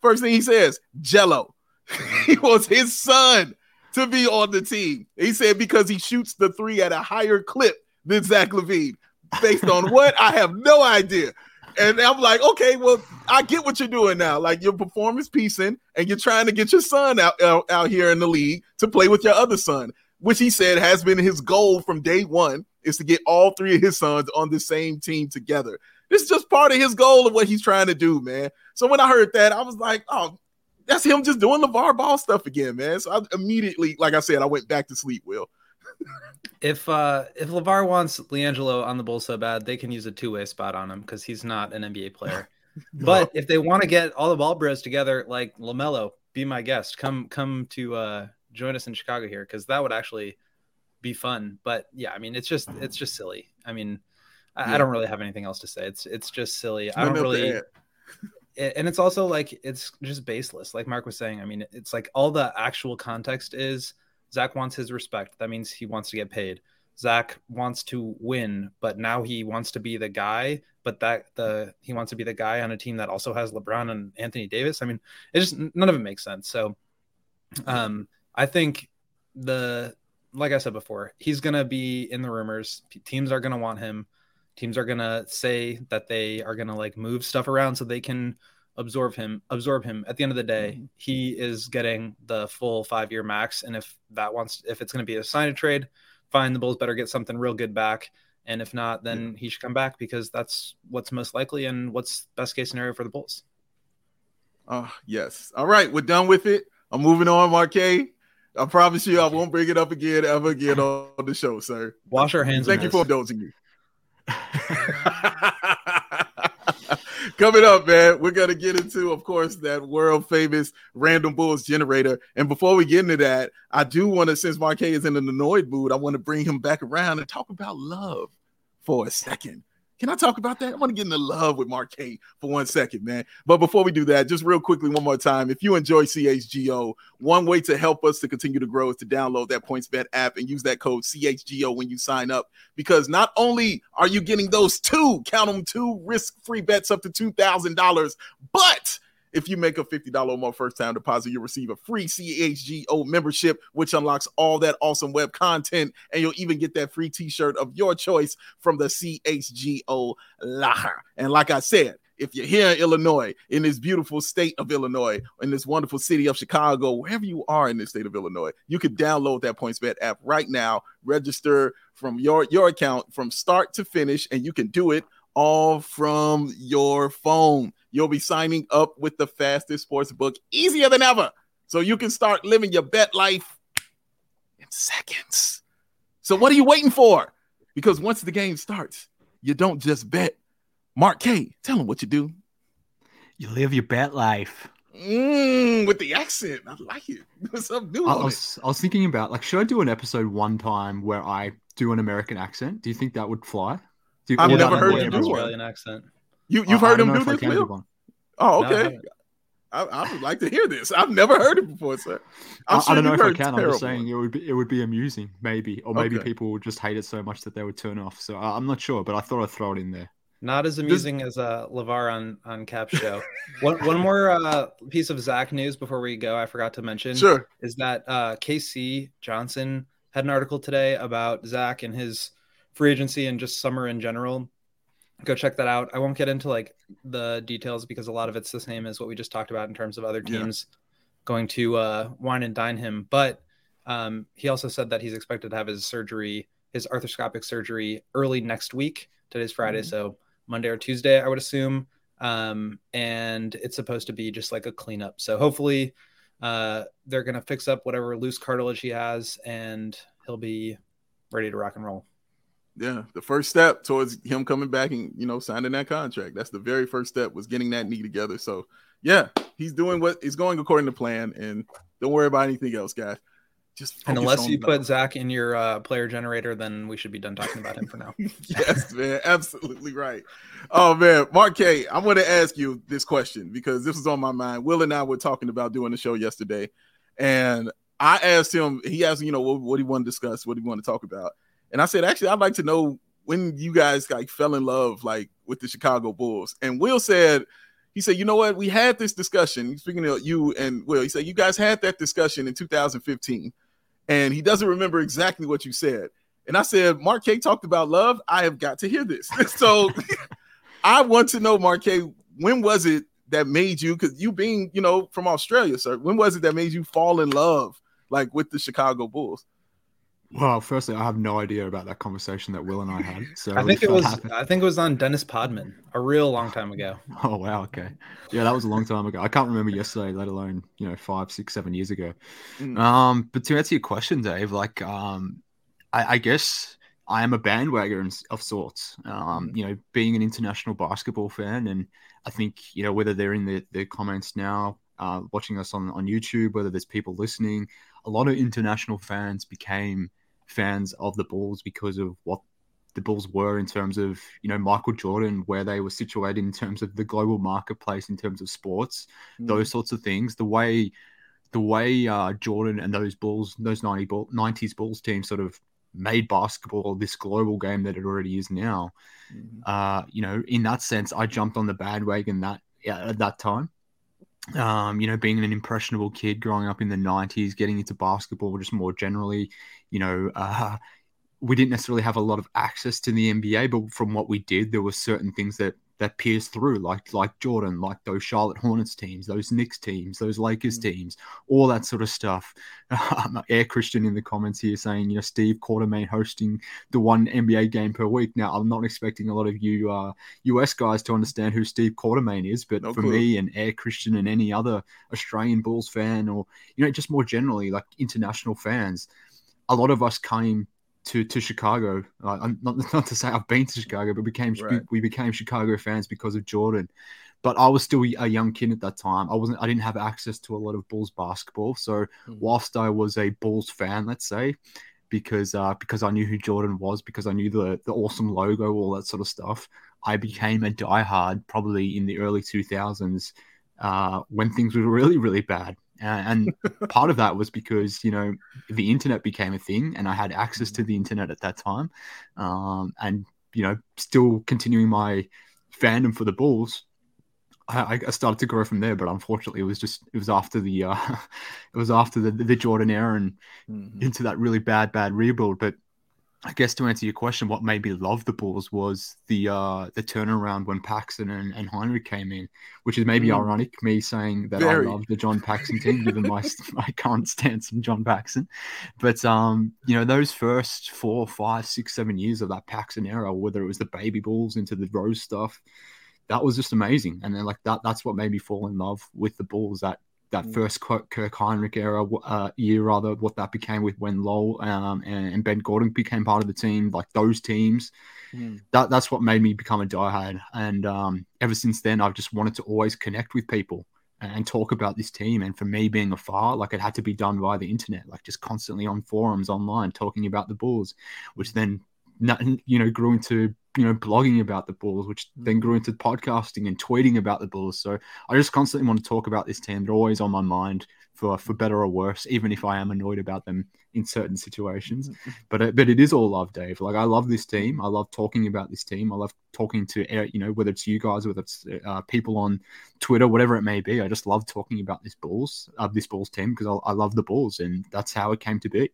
First thing he says, Gelo. he wants his son to be on the team. He said because he shoots the three at a higher clip than Zach LaVine. Based on what? I have no idea. And I'm like, okay, well, I get what you're doing now. Like your performance piecing, and you're trying to get your son out, out, out here in the league to play with your other son, which he said has been his goal from day one is to get all three of his sons on the same team together. This is just part of his goal of what he's trying to do, man. So when I heard that, I was like, oh, that's him just doing LaVar Ball stuff again, man. So I immediately, like I said, I went back to sleep, Will. if uh if LaVar wants LiAngelo on the Bulls so bad, they can use a two-way spot on him because he's not an NBA player. But if they want to get all the ball bros together, like LaMelo, be my guest. Come come to uh join us in Chicago here because that would actually be fun. But yeah, I mean it's just it's just silly. I mean, I, I, don't really have anything else to say. It's it's just silly. I don't really. And it's also like it's just baseless. Like Mark was saying. I mean, it's like all the actual context is Zach wants his respect. That means he wants to get paid. Zach wants to win, but now he wants to be the guy. But that the he wants to be the guy on a team that also has LeBron and Anthony Davis. I mean, it just none of it makes sense. So, um, I think the like I said before, he's gonna be in the rumors. Teams are gonna want him teams are gonna say that they are gonna like move stuff around so they can absorb him absorb him at the end of the day mm-hmm. he is getting the full five year max and if that wants if it's going to be a sign of trade fine the bulls better get something real good back and if not then yeah. he should come back because that's what's most likely and what's best case scenario for the bulls oh yes all right we're done with it i'm moving on Mark K I promise you, I won't bring it up again ever again on the show, sir. Wash our hands. Thank you for indulging me. Coming up, man, we're gonna get into, of course, that world famous random bulls generator. And before we get into that, I do want to, since Mark K is in an annoyed mood, I want to bring him back around and talk about love for a second. Can I talk about that? I want to get into love with Mark K for one second, man. But before we do that, just real quickly, one more time. If you enjoy CHGO, one way to help us to continue to grow is to download that PointsBet app and use that code CHGO when you sign up. Because not only are you getting those two, count them two risk-free bets up to $2,000, but if you make a $50 or more first time deposit, you'll receive a free CHGO membership, which unlocks all that awesome web content. And you'll even get that free t shirt of your choice from the CHGO locker. And like I said, if you're here in Illinois, in this beautiful state of Illinois, in this wonderful city of Chicago, wherever you are in the state of Illinois, you can download that PointsBet app right now, register from your, your account from start to finish, and you can do it all from your phone. You'll be signing up with the fastest sports book easier than ever. So you can start living your bet life in seconds. So what are you waiting for? Because once the game starts, you don't just bet. Mark K, tell them what you do. You live your bet life. Mm, with the accent. I like it. something new I, I was, I was thinking about like, should I do an episode one time where I do an American accent? Do you think that would fly? You, I've never heard you do Australian accent. You you've heard him do this, Will? Oh, okay. I, I, would like to hear this. I've never heard it before, sir. i sure I don't know if I can. I'm just saying it would be it would be amusing, maybe, or maybe okay. people would just hate it so much that they would turn off. So I'm not sure, but I thought I'd throw it in there. Not as amusing this... as uh, LaVar on on Cap show. one one more uh, piece of Zach news before we go. I forgot to mention. Sure. Is that uh, KC Johnson had an article today about Zach and his free agency and just summer in general. Go check that out. I won't get into like the details because a lot of it's the same as what we just talked about in terms of other teams yeah. going to uh, wine and dine him. But um, he also said that he's expected to have his surgery, his arthroscopic surgery, early next week. Today's Friday, mm-hmm. so Monday or Tuesday, I would assume. Um, and it's supposed to be just like a cleanup. So hopefully, uh, they're going to fix up whatever loose cartilage he has, and he'll be ready to rock and roll. Yeah, the first step towards him coming back and you know signing that contract. That's the very first step was getting that knee together. So yeah, he's doing what he's going according to plan, and don't worry about anything else, guys. Just and unless you put Zach in your uh, player generator, then we should be done talking about him for now. yes, man, absolutely right. Oh man, Mark K, I want to ask you this question because this was on my mind. Will and I were talking about doing the show yesterday, and I asked him. He asked, you know, what, what he want to discuss, what he want to talk about, and I said, actually, I'd like to know when you guys like fell in love like with the Chicago Bulls. And Will said he said, you know what? We had this discussion. Speaking of you and Will, he said, you guys had that discussion in 2015 and he doesn't remember exactly what you said. And I said, Mark K talked about love. I have got to hear this. so I want to know, Mark K, when was it that made you, because you being, you know, from Australia, sir, when was it that made you fall in love like with the Chicago Bulls? Well, firstly, I have no idea about that conversation that Will and I had. So I think it was happened. I think it was on Dennis Podman a real long time ago. Oh wow, okay, yeah, that was a long time ago. I can't remember yesterday, let alone you know five, six, seven years ago. Mm. Um, but to answer your question, Dave, like um, I, I guess I am a bandwagon of sorts. Um, mm. you know, being an international basketball fan, and I think you know whether they're in the, the comments now, uh, watching us on on YouTube, whether there's people listening, a lot of international fans became fans of the Bulls because of what the Bulls were in terms of you know Michael Jordan, where they were situated in terms of the global marketplace, in terms of sports, mm. those sorts of things. The way the way uh, Jordan and those Bulls, those 90 bull, 90s Bulls team sort of made basketball this global game that it already is now. Mm. Uh, you know, in that sense, I jumped on the bandwagon that yeah, at that time um, you know, being an impressionable kid growing up in the 90s, getting into basketball just more generally, you know, uh, we didn't necessarily have a lot of access to the NBA, but from what we did, there were certain things that that pierced through, like like Jordan, like those Charlotte Hornets teams, those Knicks teams, those Lakers mm-hmm. teams, all that sort of stuff. Um, Air Christian in the comments here saying, you know, Steve Quartermaine hosting the one NBA game per week. Now, I'm not expecting a lot of you uh, US guys to understand who Steve Quartermaine is, but no for clue. me and Air Christian and any other Australian Bulls fan, or you know, just more generally like international fans, a lot of us came to to Chicago. Uh, not not to say I've been to Chicago, but became right. we, we, became Chicago fans because of Jordan. But I was still a young kid at that time. I wasn't. I didn't have access to a lot of Bulls basketball. So mm. whilst I was a Bulls fan, let's say, because uh, because I knew who Jordan was, because I knew the the awesome logo, all that sort of stuff, I became a diehard probably in the early two thousands uh, when things were really really bad and part of that was because you know the internet became a thing and i had access to the internet at that time um, and you know still continuing my fandom for the bulls I, I, started to grow from there but unfortunately it was just it was after the uh, it was after the, the jordan era and mm-hmm. into that really bad bad rebuild but I guess to answer your question, what made me love the Bulls was the uh, the turnaround when Paxton and, and Hinrich came in, which is maybe mm. ironic, me saying that Very. I love the John Paxton team, given my my current stance on John Paxton, But um, you know, those first four, five, six, seven years of that Paxton era, whether it was the baby Bulls into the Rose stuff, that was just amazing. And then like that, that's what made me fall in love with the Bulls. That that mm. first Kirk Hinrich era uh, year, rather, what that became with when Luol um, and, and, Ben Gordon became part of the team, like those teams. Mm. That that's what made me become a diehard, and um, ever since then, I've just wanted to always connect with people and, and talk about this team. And for me, being afar, like it had to be done via the internet, like just constantly on forums online talking about the Bulls, which then you know grew into you know, blogging about the Bulls, which then grew into podcasting and tweeting about the Bulls. So I just constantly want to talk about this team. They're always on my mind for for better or worse, even if I am annoyed about them in certain situations. But it, but it is all love, Dave. Like I love this team. I love talking about this team. I love talking to uh, you know whether it's you guys, whether it's uh, people on Twitter, whatever it may be. I just love talking about this Bulls, uh, this Bulls team because I, I love the Bulls, and that's how it came to be.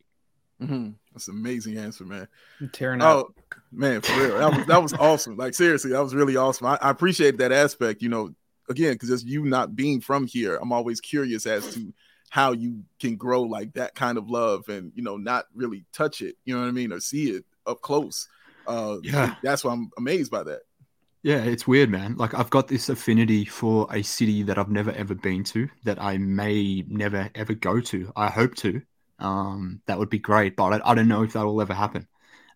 Mm-hmm. That's an amazing answer, man. tearing oh, out. man, for real, that was that was awesome. Like seriously, that was really awesome. I, I appreciate that aspect. You know, again, because it's you not being from here. I'm always curious as to how you can grow like that kind of love and you know not really touch it. You know what I mean, or see it up close. Uh, yeah, that's why I'm amazed by that. Yeah, it's weird, man. Like I've got this affinity for a city that I've never ever been to, that I may never ever go to. I hope to. Um, that would be great, but I, I don't know if that will ever happen.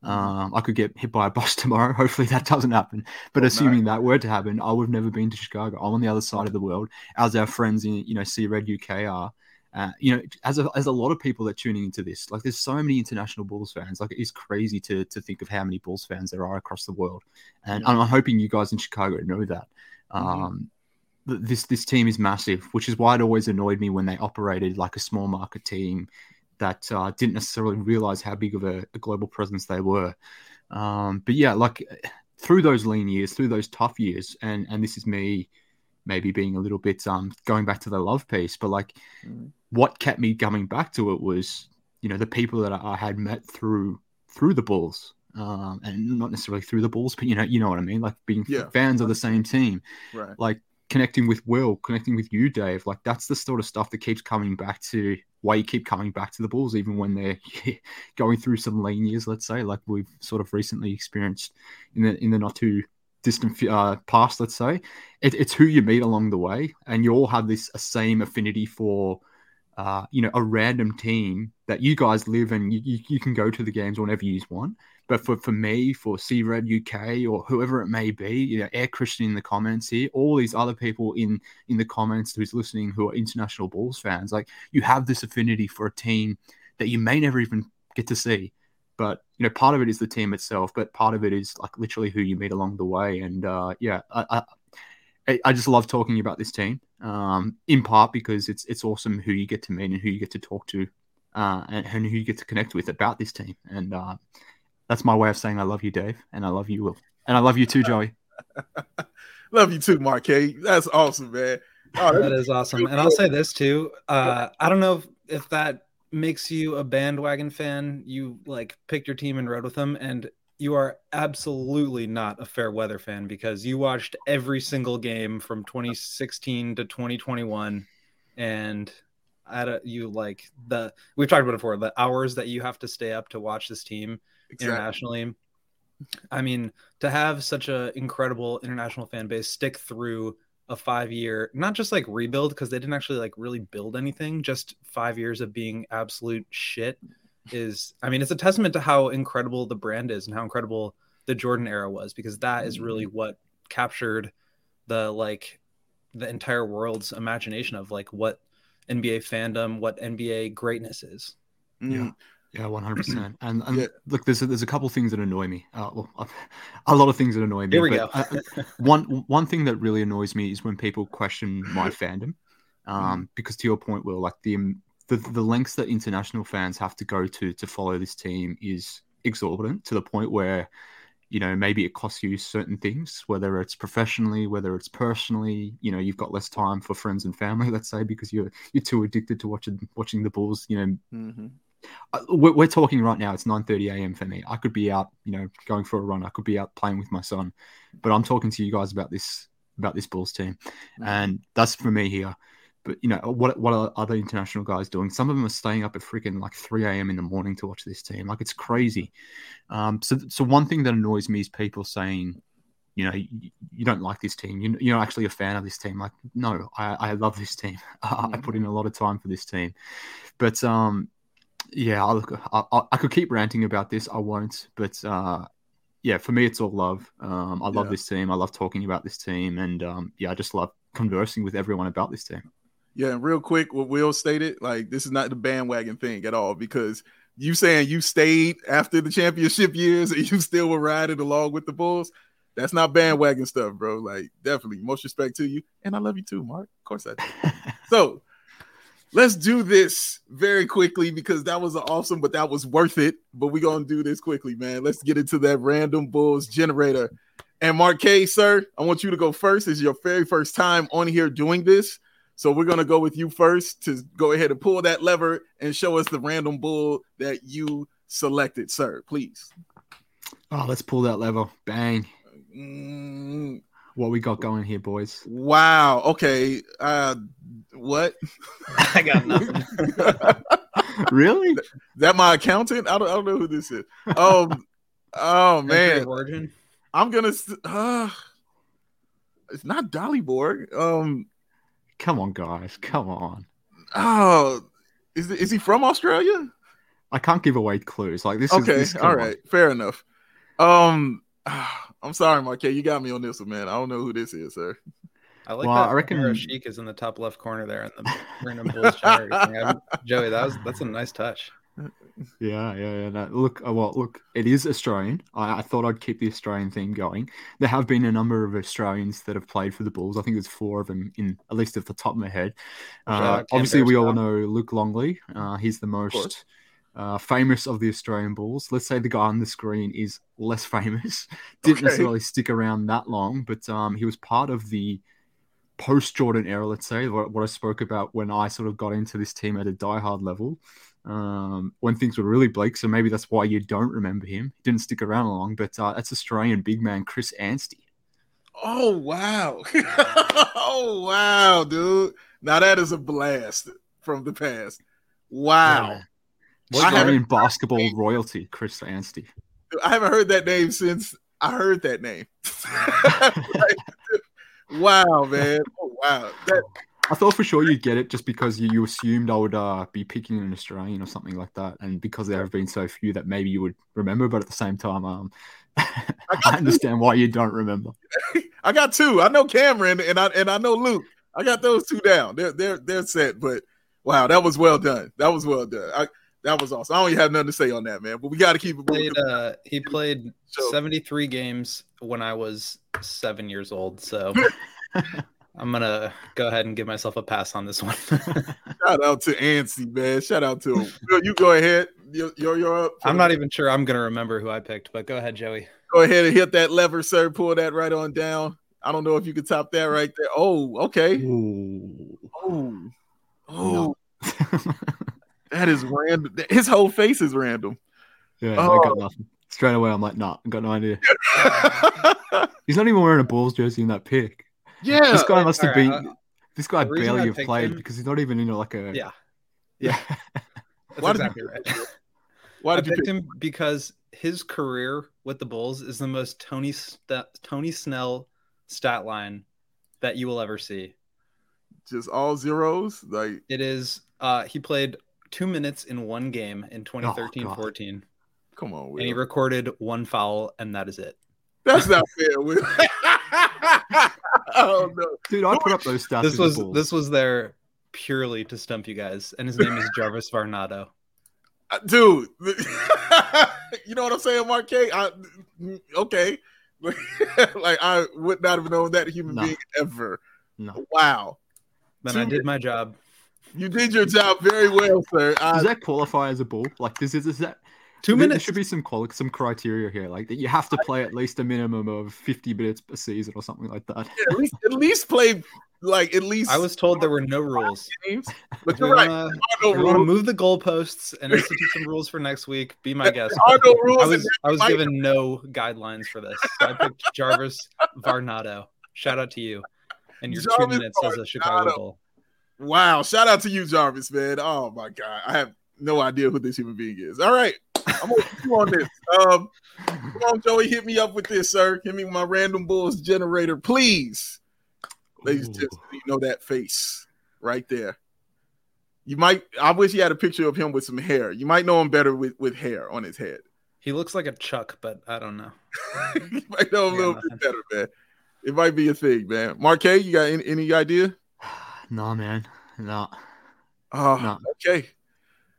Mm-hmm. Um, I could get hit by a bus tomorrow. Hopefully that doesn't happen. But oh, assuming no. that were to happen, I would have never been to Chicago. I'm on the other side of the world, as our friends in you know C Red UK are. Uh, you know, as a, as a lot of people that are tuning into this, like there's so many international Bulls fans. Like it's crazy to to think of how many Bulls fans there are across the world, and mm-hmm. I'm hoping you guys in Chicago know that. Mm-hmm. Um. This this team is massive, which is why it always annoyed me when they operated like a small market team that uh, didn't necessarily realize how big of a, a global presence they were. Um, but yeah, like through those lean years, through those tough years, and and this is me maybe being a little bit um going back to the love piece, but like mm. what kept me coming back to it was you know the people that I had met through through the Bulls. Um, and not necessarily through the Bulls, but you know, you know what I mean. Like being yeah. fans of the same team, right? Like connecting with Will, connecting with you, Dave. Like that's the sort of stuff that keeps coming back to why you keep coming back to the Bulls, even when they're going through some lean years, let's say, like we've sort of recently experienced in the in the not too distant uh, past, let's say. It, it's who you meet along the way, and you all have this same affinity for. Uh, you know, a random team that you guys live and you, you, you can go to the games whenever you want. But for, for me, for C Red UK or whoever it may be, you know, Air Christian in the comments here, all these other people in in the comments who's listening who are international Bulls fans, like you have this affinity for a team that you may never even get to see. But you know, part of it is the team itself, but part of it is like literally who you meet along the way. And uh, yeah, I, I, I just love talking about this team. Um, in part because it's it's awesome who you get to meet and who you get to talk to, uh, and, and who you get to connect with about this team. And uh, that's my way of saying I love you, Dave, and I love you, Will, and I love you too, Joey. love you too, Mark K. That's awesome, man. Oh, that is awesome. And I'll say this too. Uh, I don't know if, if that makes you a bandwagon fan. You like picked your team and rode with them, and you are absolutely not a fair weather fan because you watched every single game from 2016 to 2021, and at you like the we've talked about it before the hours that you have to stay up to watch this team exactly. internationally. I mean, to have such an incredible international fan base stick through a five year, not just like rebuild because they didn't actually like really build anything, just five years of being absolute shit is, I mean, it's a testament to how incredible the brand is and how incredible the Jordan era was because that is really mm-hmm. what captured the like the entire world's imagination of like what NBA fandom, what NBA greatness is. Yeah. Yeah, one hundred percent. And and yeah. look, there's a, there's a couple things that annoy me. Uh, well, a lot of things that annoy me. Here we go. uh, one one thing that really annoys me is when people question my fandom, um, mm. because to your point, Will, like the, the the lengths that international fans have to go to to follow this team is exorbitant to the point where, you know, maybe it costs you certain things, whether it's professionally, whether it's personally. You know, you've got less time for friends and family, let's say, because you're you're too addicted to watching watching the Bulls. You know. Mm-hmm uh, we're, we're, talking right now. It's 9:30 a.m. for me. I could be out, you know, going for a run. I could be out playing with my son, but I'm talking to you guys about this about this Bulls team, mm-hmm. and that's for me here. But you know, what what are other international guys doing? Some of them are staying up at freaking like 3 a.m. in the morning to watch this team. Like it's crazy. Um, so so one thing that annoys me is people saying, you know, you, you don't like this team. You, you're not actually a fan of this team. Like, no, I, I love this team. Mm-hmm. I put in a lot of time for this team, but um yeah, I look, I, I, could keep ranting about this. I won't, but uh, yeah, for me, it's all love. Um, I love yeah. this team. I love talking about this team, and um, yeah, I just love conversing with everyone about this team. Yeah, and real quick, what Will stated, like this is not the bandwagon thing at all because you saying you stayed after the championship years and you still were riding along with the Bulls. That's not bandwagon stuff, bro. Like, definitely, most respect to you, and I love you too, Mark. Of course I do. so, let's do this very quickly because that was awesome, but that was worth it. But we're gonna do this quickly, man. Let's get into that random Bulls generator. And Mark K, sir, I want you to go first. It's your very first time on here doing this. So we're gonna go with you first to go ahead and pull that lever and show us the random bull that you selected, sir. Please. Oh, let's pull that lever. Bang. Mm. What we got going here, boys? Wow. Okay. Uh, what? I got nothing. really? That my accountant? I don't, I don't know who this is. Um. oh man. Origin. I'm gonna. Uh, it's not Dolly Borg. Um. Come on, guys. Come on. Oh, is is he from Australia? I can't give away clues. Like this. Okay, is, this, all right, on. fair enough. Um, I'm sorry, Mark K. You got me on this one, man. I don't know who this is, sir. I like well, that. I reckon Sheik is in the top left corner there in the random Bulls Joey, that was that's a nice touch. Yeah, yeah, yeah. No, look, uh, well, look, it is Australian. I, I, thought I'd keep the Australian theme going. There have been a number of Australians that have played for the Bulls. I think there's four of them in at least at the top of my head. Uh, obviously, we all know Luke Longley. Uh, he's the most uh, famous of the Australian Bulls. Let's say the guy on the screen is less famous. Didn't okay. necessarily stick around that long, but um, he was part of the post Jordan era. Let's say what, what I spoke about when I sort of got into this team at a diehard level um, when things were really bleak. So maybe that's why you don't remember him. He didn't stick around long, but uh, that's Australian big man Chris Anstey. Oh wow! oh wow, dude! Now that is a blast from the past. Wow! Yeah. Australian basketball royalty, Chris Anstey. I haven't heard that name since I heard that name. wow, man! Oh wow! That I thought for sure you'd get it just because you, you assumed I would uh, be picking an Australian or something like that, and because there have been so few that maybe you would remember. But at the same time, um, I, I understand why you don't remember. I got two. I know Cameron and I and I know Luke. I got those two down. They're they're they're set. But wow, that was well done. That was well done. I, that was awesome. I don't even have nothing to say on that, man. But we got to keep it. Played, uh, he played so. 73 games when I was seven years old. So I'm gonna go ahead and give myself a pass on this one. Shout out to Anstey, man. Shout out to him. You go ahead. You're, you're up. I'm not even sure I'm gonna remember who I picked, but go ahead, Joey. Go ahead and hit that lever, sir. Pull that right on down. I don't know if you could top that right there. Oh, okay. Ooh. Oh, oh. that is random. His whole face is random. Yeah, oh. I got oh. nothing. Straight away, I'm like, nah, I got no idea. He's not even wearing a Bulls jersey in that pick. Yeah, this guy must have been. Uh, this guy barely have played him, because he's not even in like a. Yeah, yeah. That's Why exactly right. Why did I you pick him? Because his career with the Bulls is the most Tony St- Tony Snell stat line that you will ever see. Just all zeros, like it is. Uh, he played two minutes in one game in 2013-14. Come on, Will. and he recorded one foul, and that is it. That's not fair, Will. oh no, dude! I put up those stats. This was this was there purely to stump you guys, and his name is Jarvis Varnado. Uh, dude, you know what I'm saying, Mark K? I, okay, like I would not have known that human no. being ever. No. Wow. Then Two I did my job. You did your job very well, sir. Does that qualify as a bull? Like, this is, is that Two minutes. There should be some quality, some criteria here, like that you have to play at least a minimum of fifty minutes per season or something like that. Yeah, at least, at least play like at least. I was told there were no rules. but you're right. Wanna, no rules. to move the goalposts and institute some rules for next week. Be my guest. There no rules. I was I was given no guidelines for this. So I picked Jarvis Varnado. Shout out to you and your Jarvis two minutes Varnado. as a Chicago Bull. Wow! Shout out to you, Jarvis, man. Oh my god, I have no idea who this human being is. All right. I'm gonna put you on this. Um, come on, Joey, hit me up with this, sir. Give me my random bulls generator, please. Ladies and gentlemen, you know that face right there. You might. I wish you had a picture of him with some hair. You might know him better with with hair on his head. He looks like a Chuck, but I don't know. you might know him a little nothing. bit better, man. It might be a thing, man. Mark K, you got any, any idea? No, man. No. Oh, no. okay.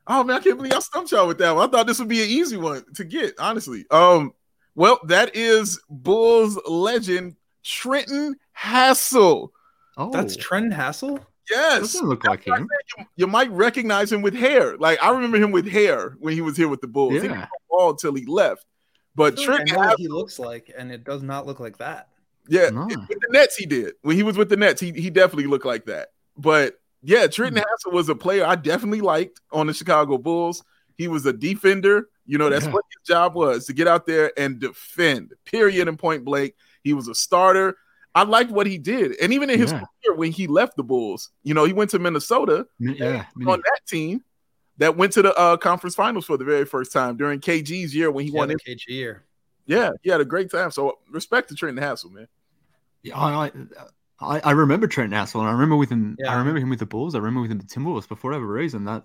Oh man, I can't believe I stumped y'all with that one. I thought this would be an easy one to get, honestly. Um, well, that is Bulls legend Trenton Hassell. Oh, that's Trenton Hassell. Yes, doesn't look like him. You, you, might recognize him with hair. Like I remember him with hair when he was here with the Bulls. Yeah. He didn't ball until he left. But Trenton, like he looks like, and it does not look like that. Yeah, no. with the Nets, he did. When he was with the Nets, he he definitely looked like that. But yeah, Trenton mm-hmm. Was a player I definitely liked on the Chicago Bulls. He was a defender. You know, that's yeah. what his job was to get out there and defend, period, and point blank. He was a starter. I liked what he did. And even in his yeah. career, when he left the Bulls, you know, he went to Minnesota yeah, on that team that went to the uh, conference finals for the very first time during KG's year when he yeah, won the KG year. Yeah, he had a great time. So respect to Trenton Hassell, man. Yeah, I, I, I remember Trent Hassell, and I remember with him. Yeah. I remember him with the Bulls. I remember with him the Timberwolves. But for whatever reason, that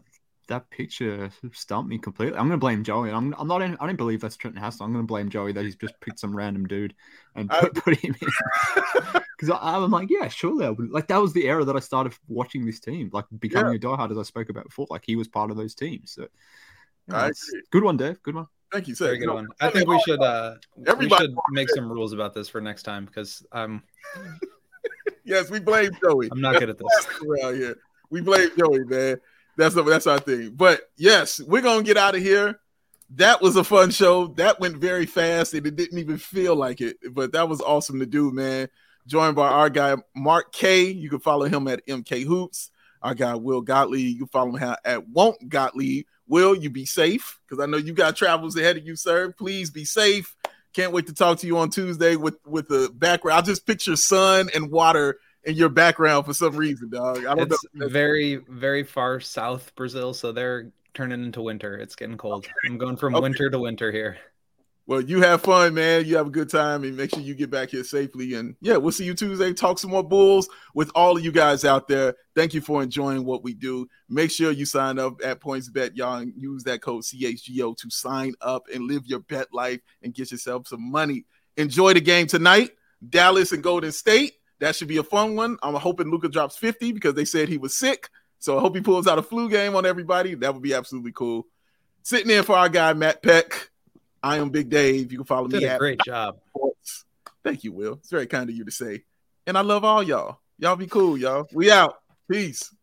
that picture stumped me completely. I'm going to blame Joey. I'm, I'm not. In, I don't believe that's Trent Hassell. I'm going to blame Joey that he's just picked some random dude and put, put him in. Because I'm like, yeah, surely. I would. Like that was the era that I started watching this team, like becoming yeah. a diehard, as I spoke about before. Like he was part of those teams. So, yeah, good one, Dave. Good one. Thank you, sir. Very good one. I think we should. uh Everybody we should make some rules about this for next time because I'm. yes, we blame Joey. I'm not good at this around here. We blame Joey, man. That's that's our thing. But yes, we're gonna get out of here. That was a fun show. That went very fast, and it didn't even feel like it. But that was awesome to do, man. Joined by our guy Mark K. You can follow him at MK Hoops. Our guy Will Gottlieb. You can follow him at Won't Gottlieb. Will you be safe? Because I know you got travels ahead of you, sir. Please be safe. Can't wait to talk to you on Tuesday with with the background. I just picture sun and water in your background for some reason, dog. I don't it's know. very very far south Brazil, so they're turning into winter. It's getting cold. I'm going from okay. winter to winter here. Well, you have fun, man. You have a good time and make sure you get back here safely. And yeah, we'll see you Tuesday. Talk some more Bulls with all of you guys out there. Thank you for enjoying what we do. Make sure you sign up at PointsBet, y'all, and use that code CHGO to sign up and live your bet life and get yourself some money. Enjoy the game tonight. Dallas and Golden State. That should be a fun one. I'm hoping Luka drops 50 because they said he was sick. So I hope he pulls out a flu game on everybody. That would be absolutely cool. Sitting in for our guy, Matt Peck. I am Big Dave. You can follow Did me. A great job. Sports. Thank you, Will. It's very kind of you to say. And I love all y'all. Y'all be cool, y'all. We out. Peace.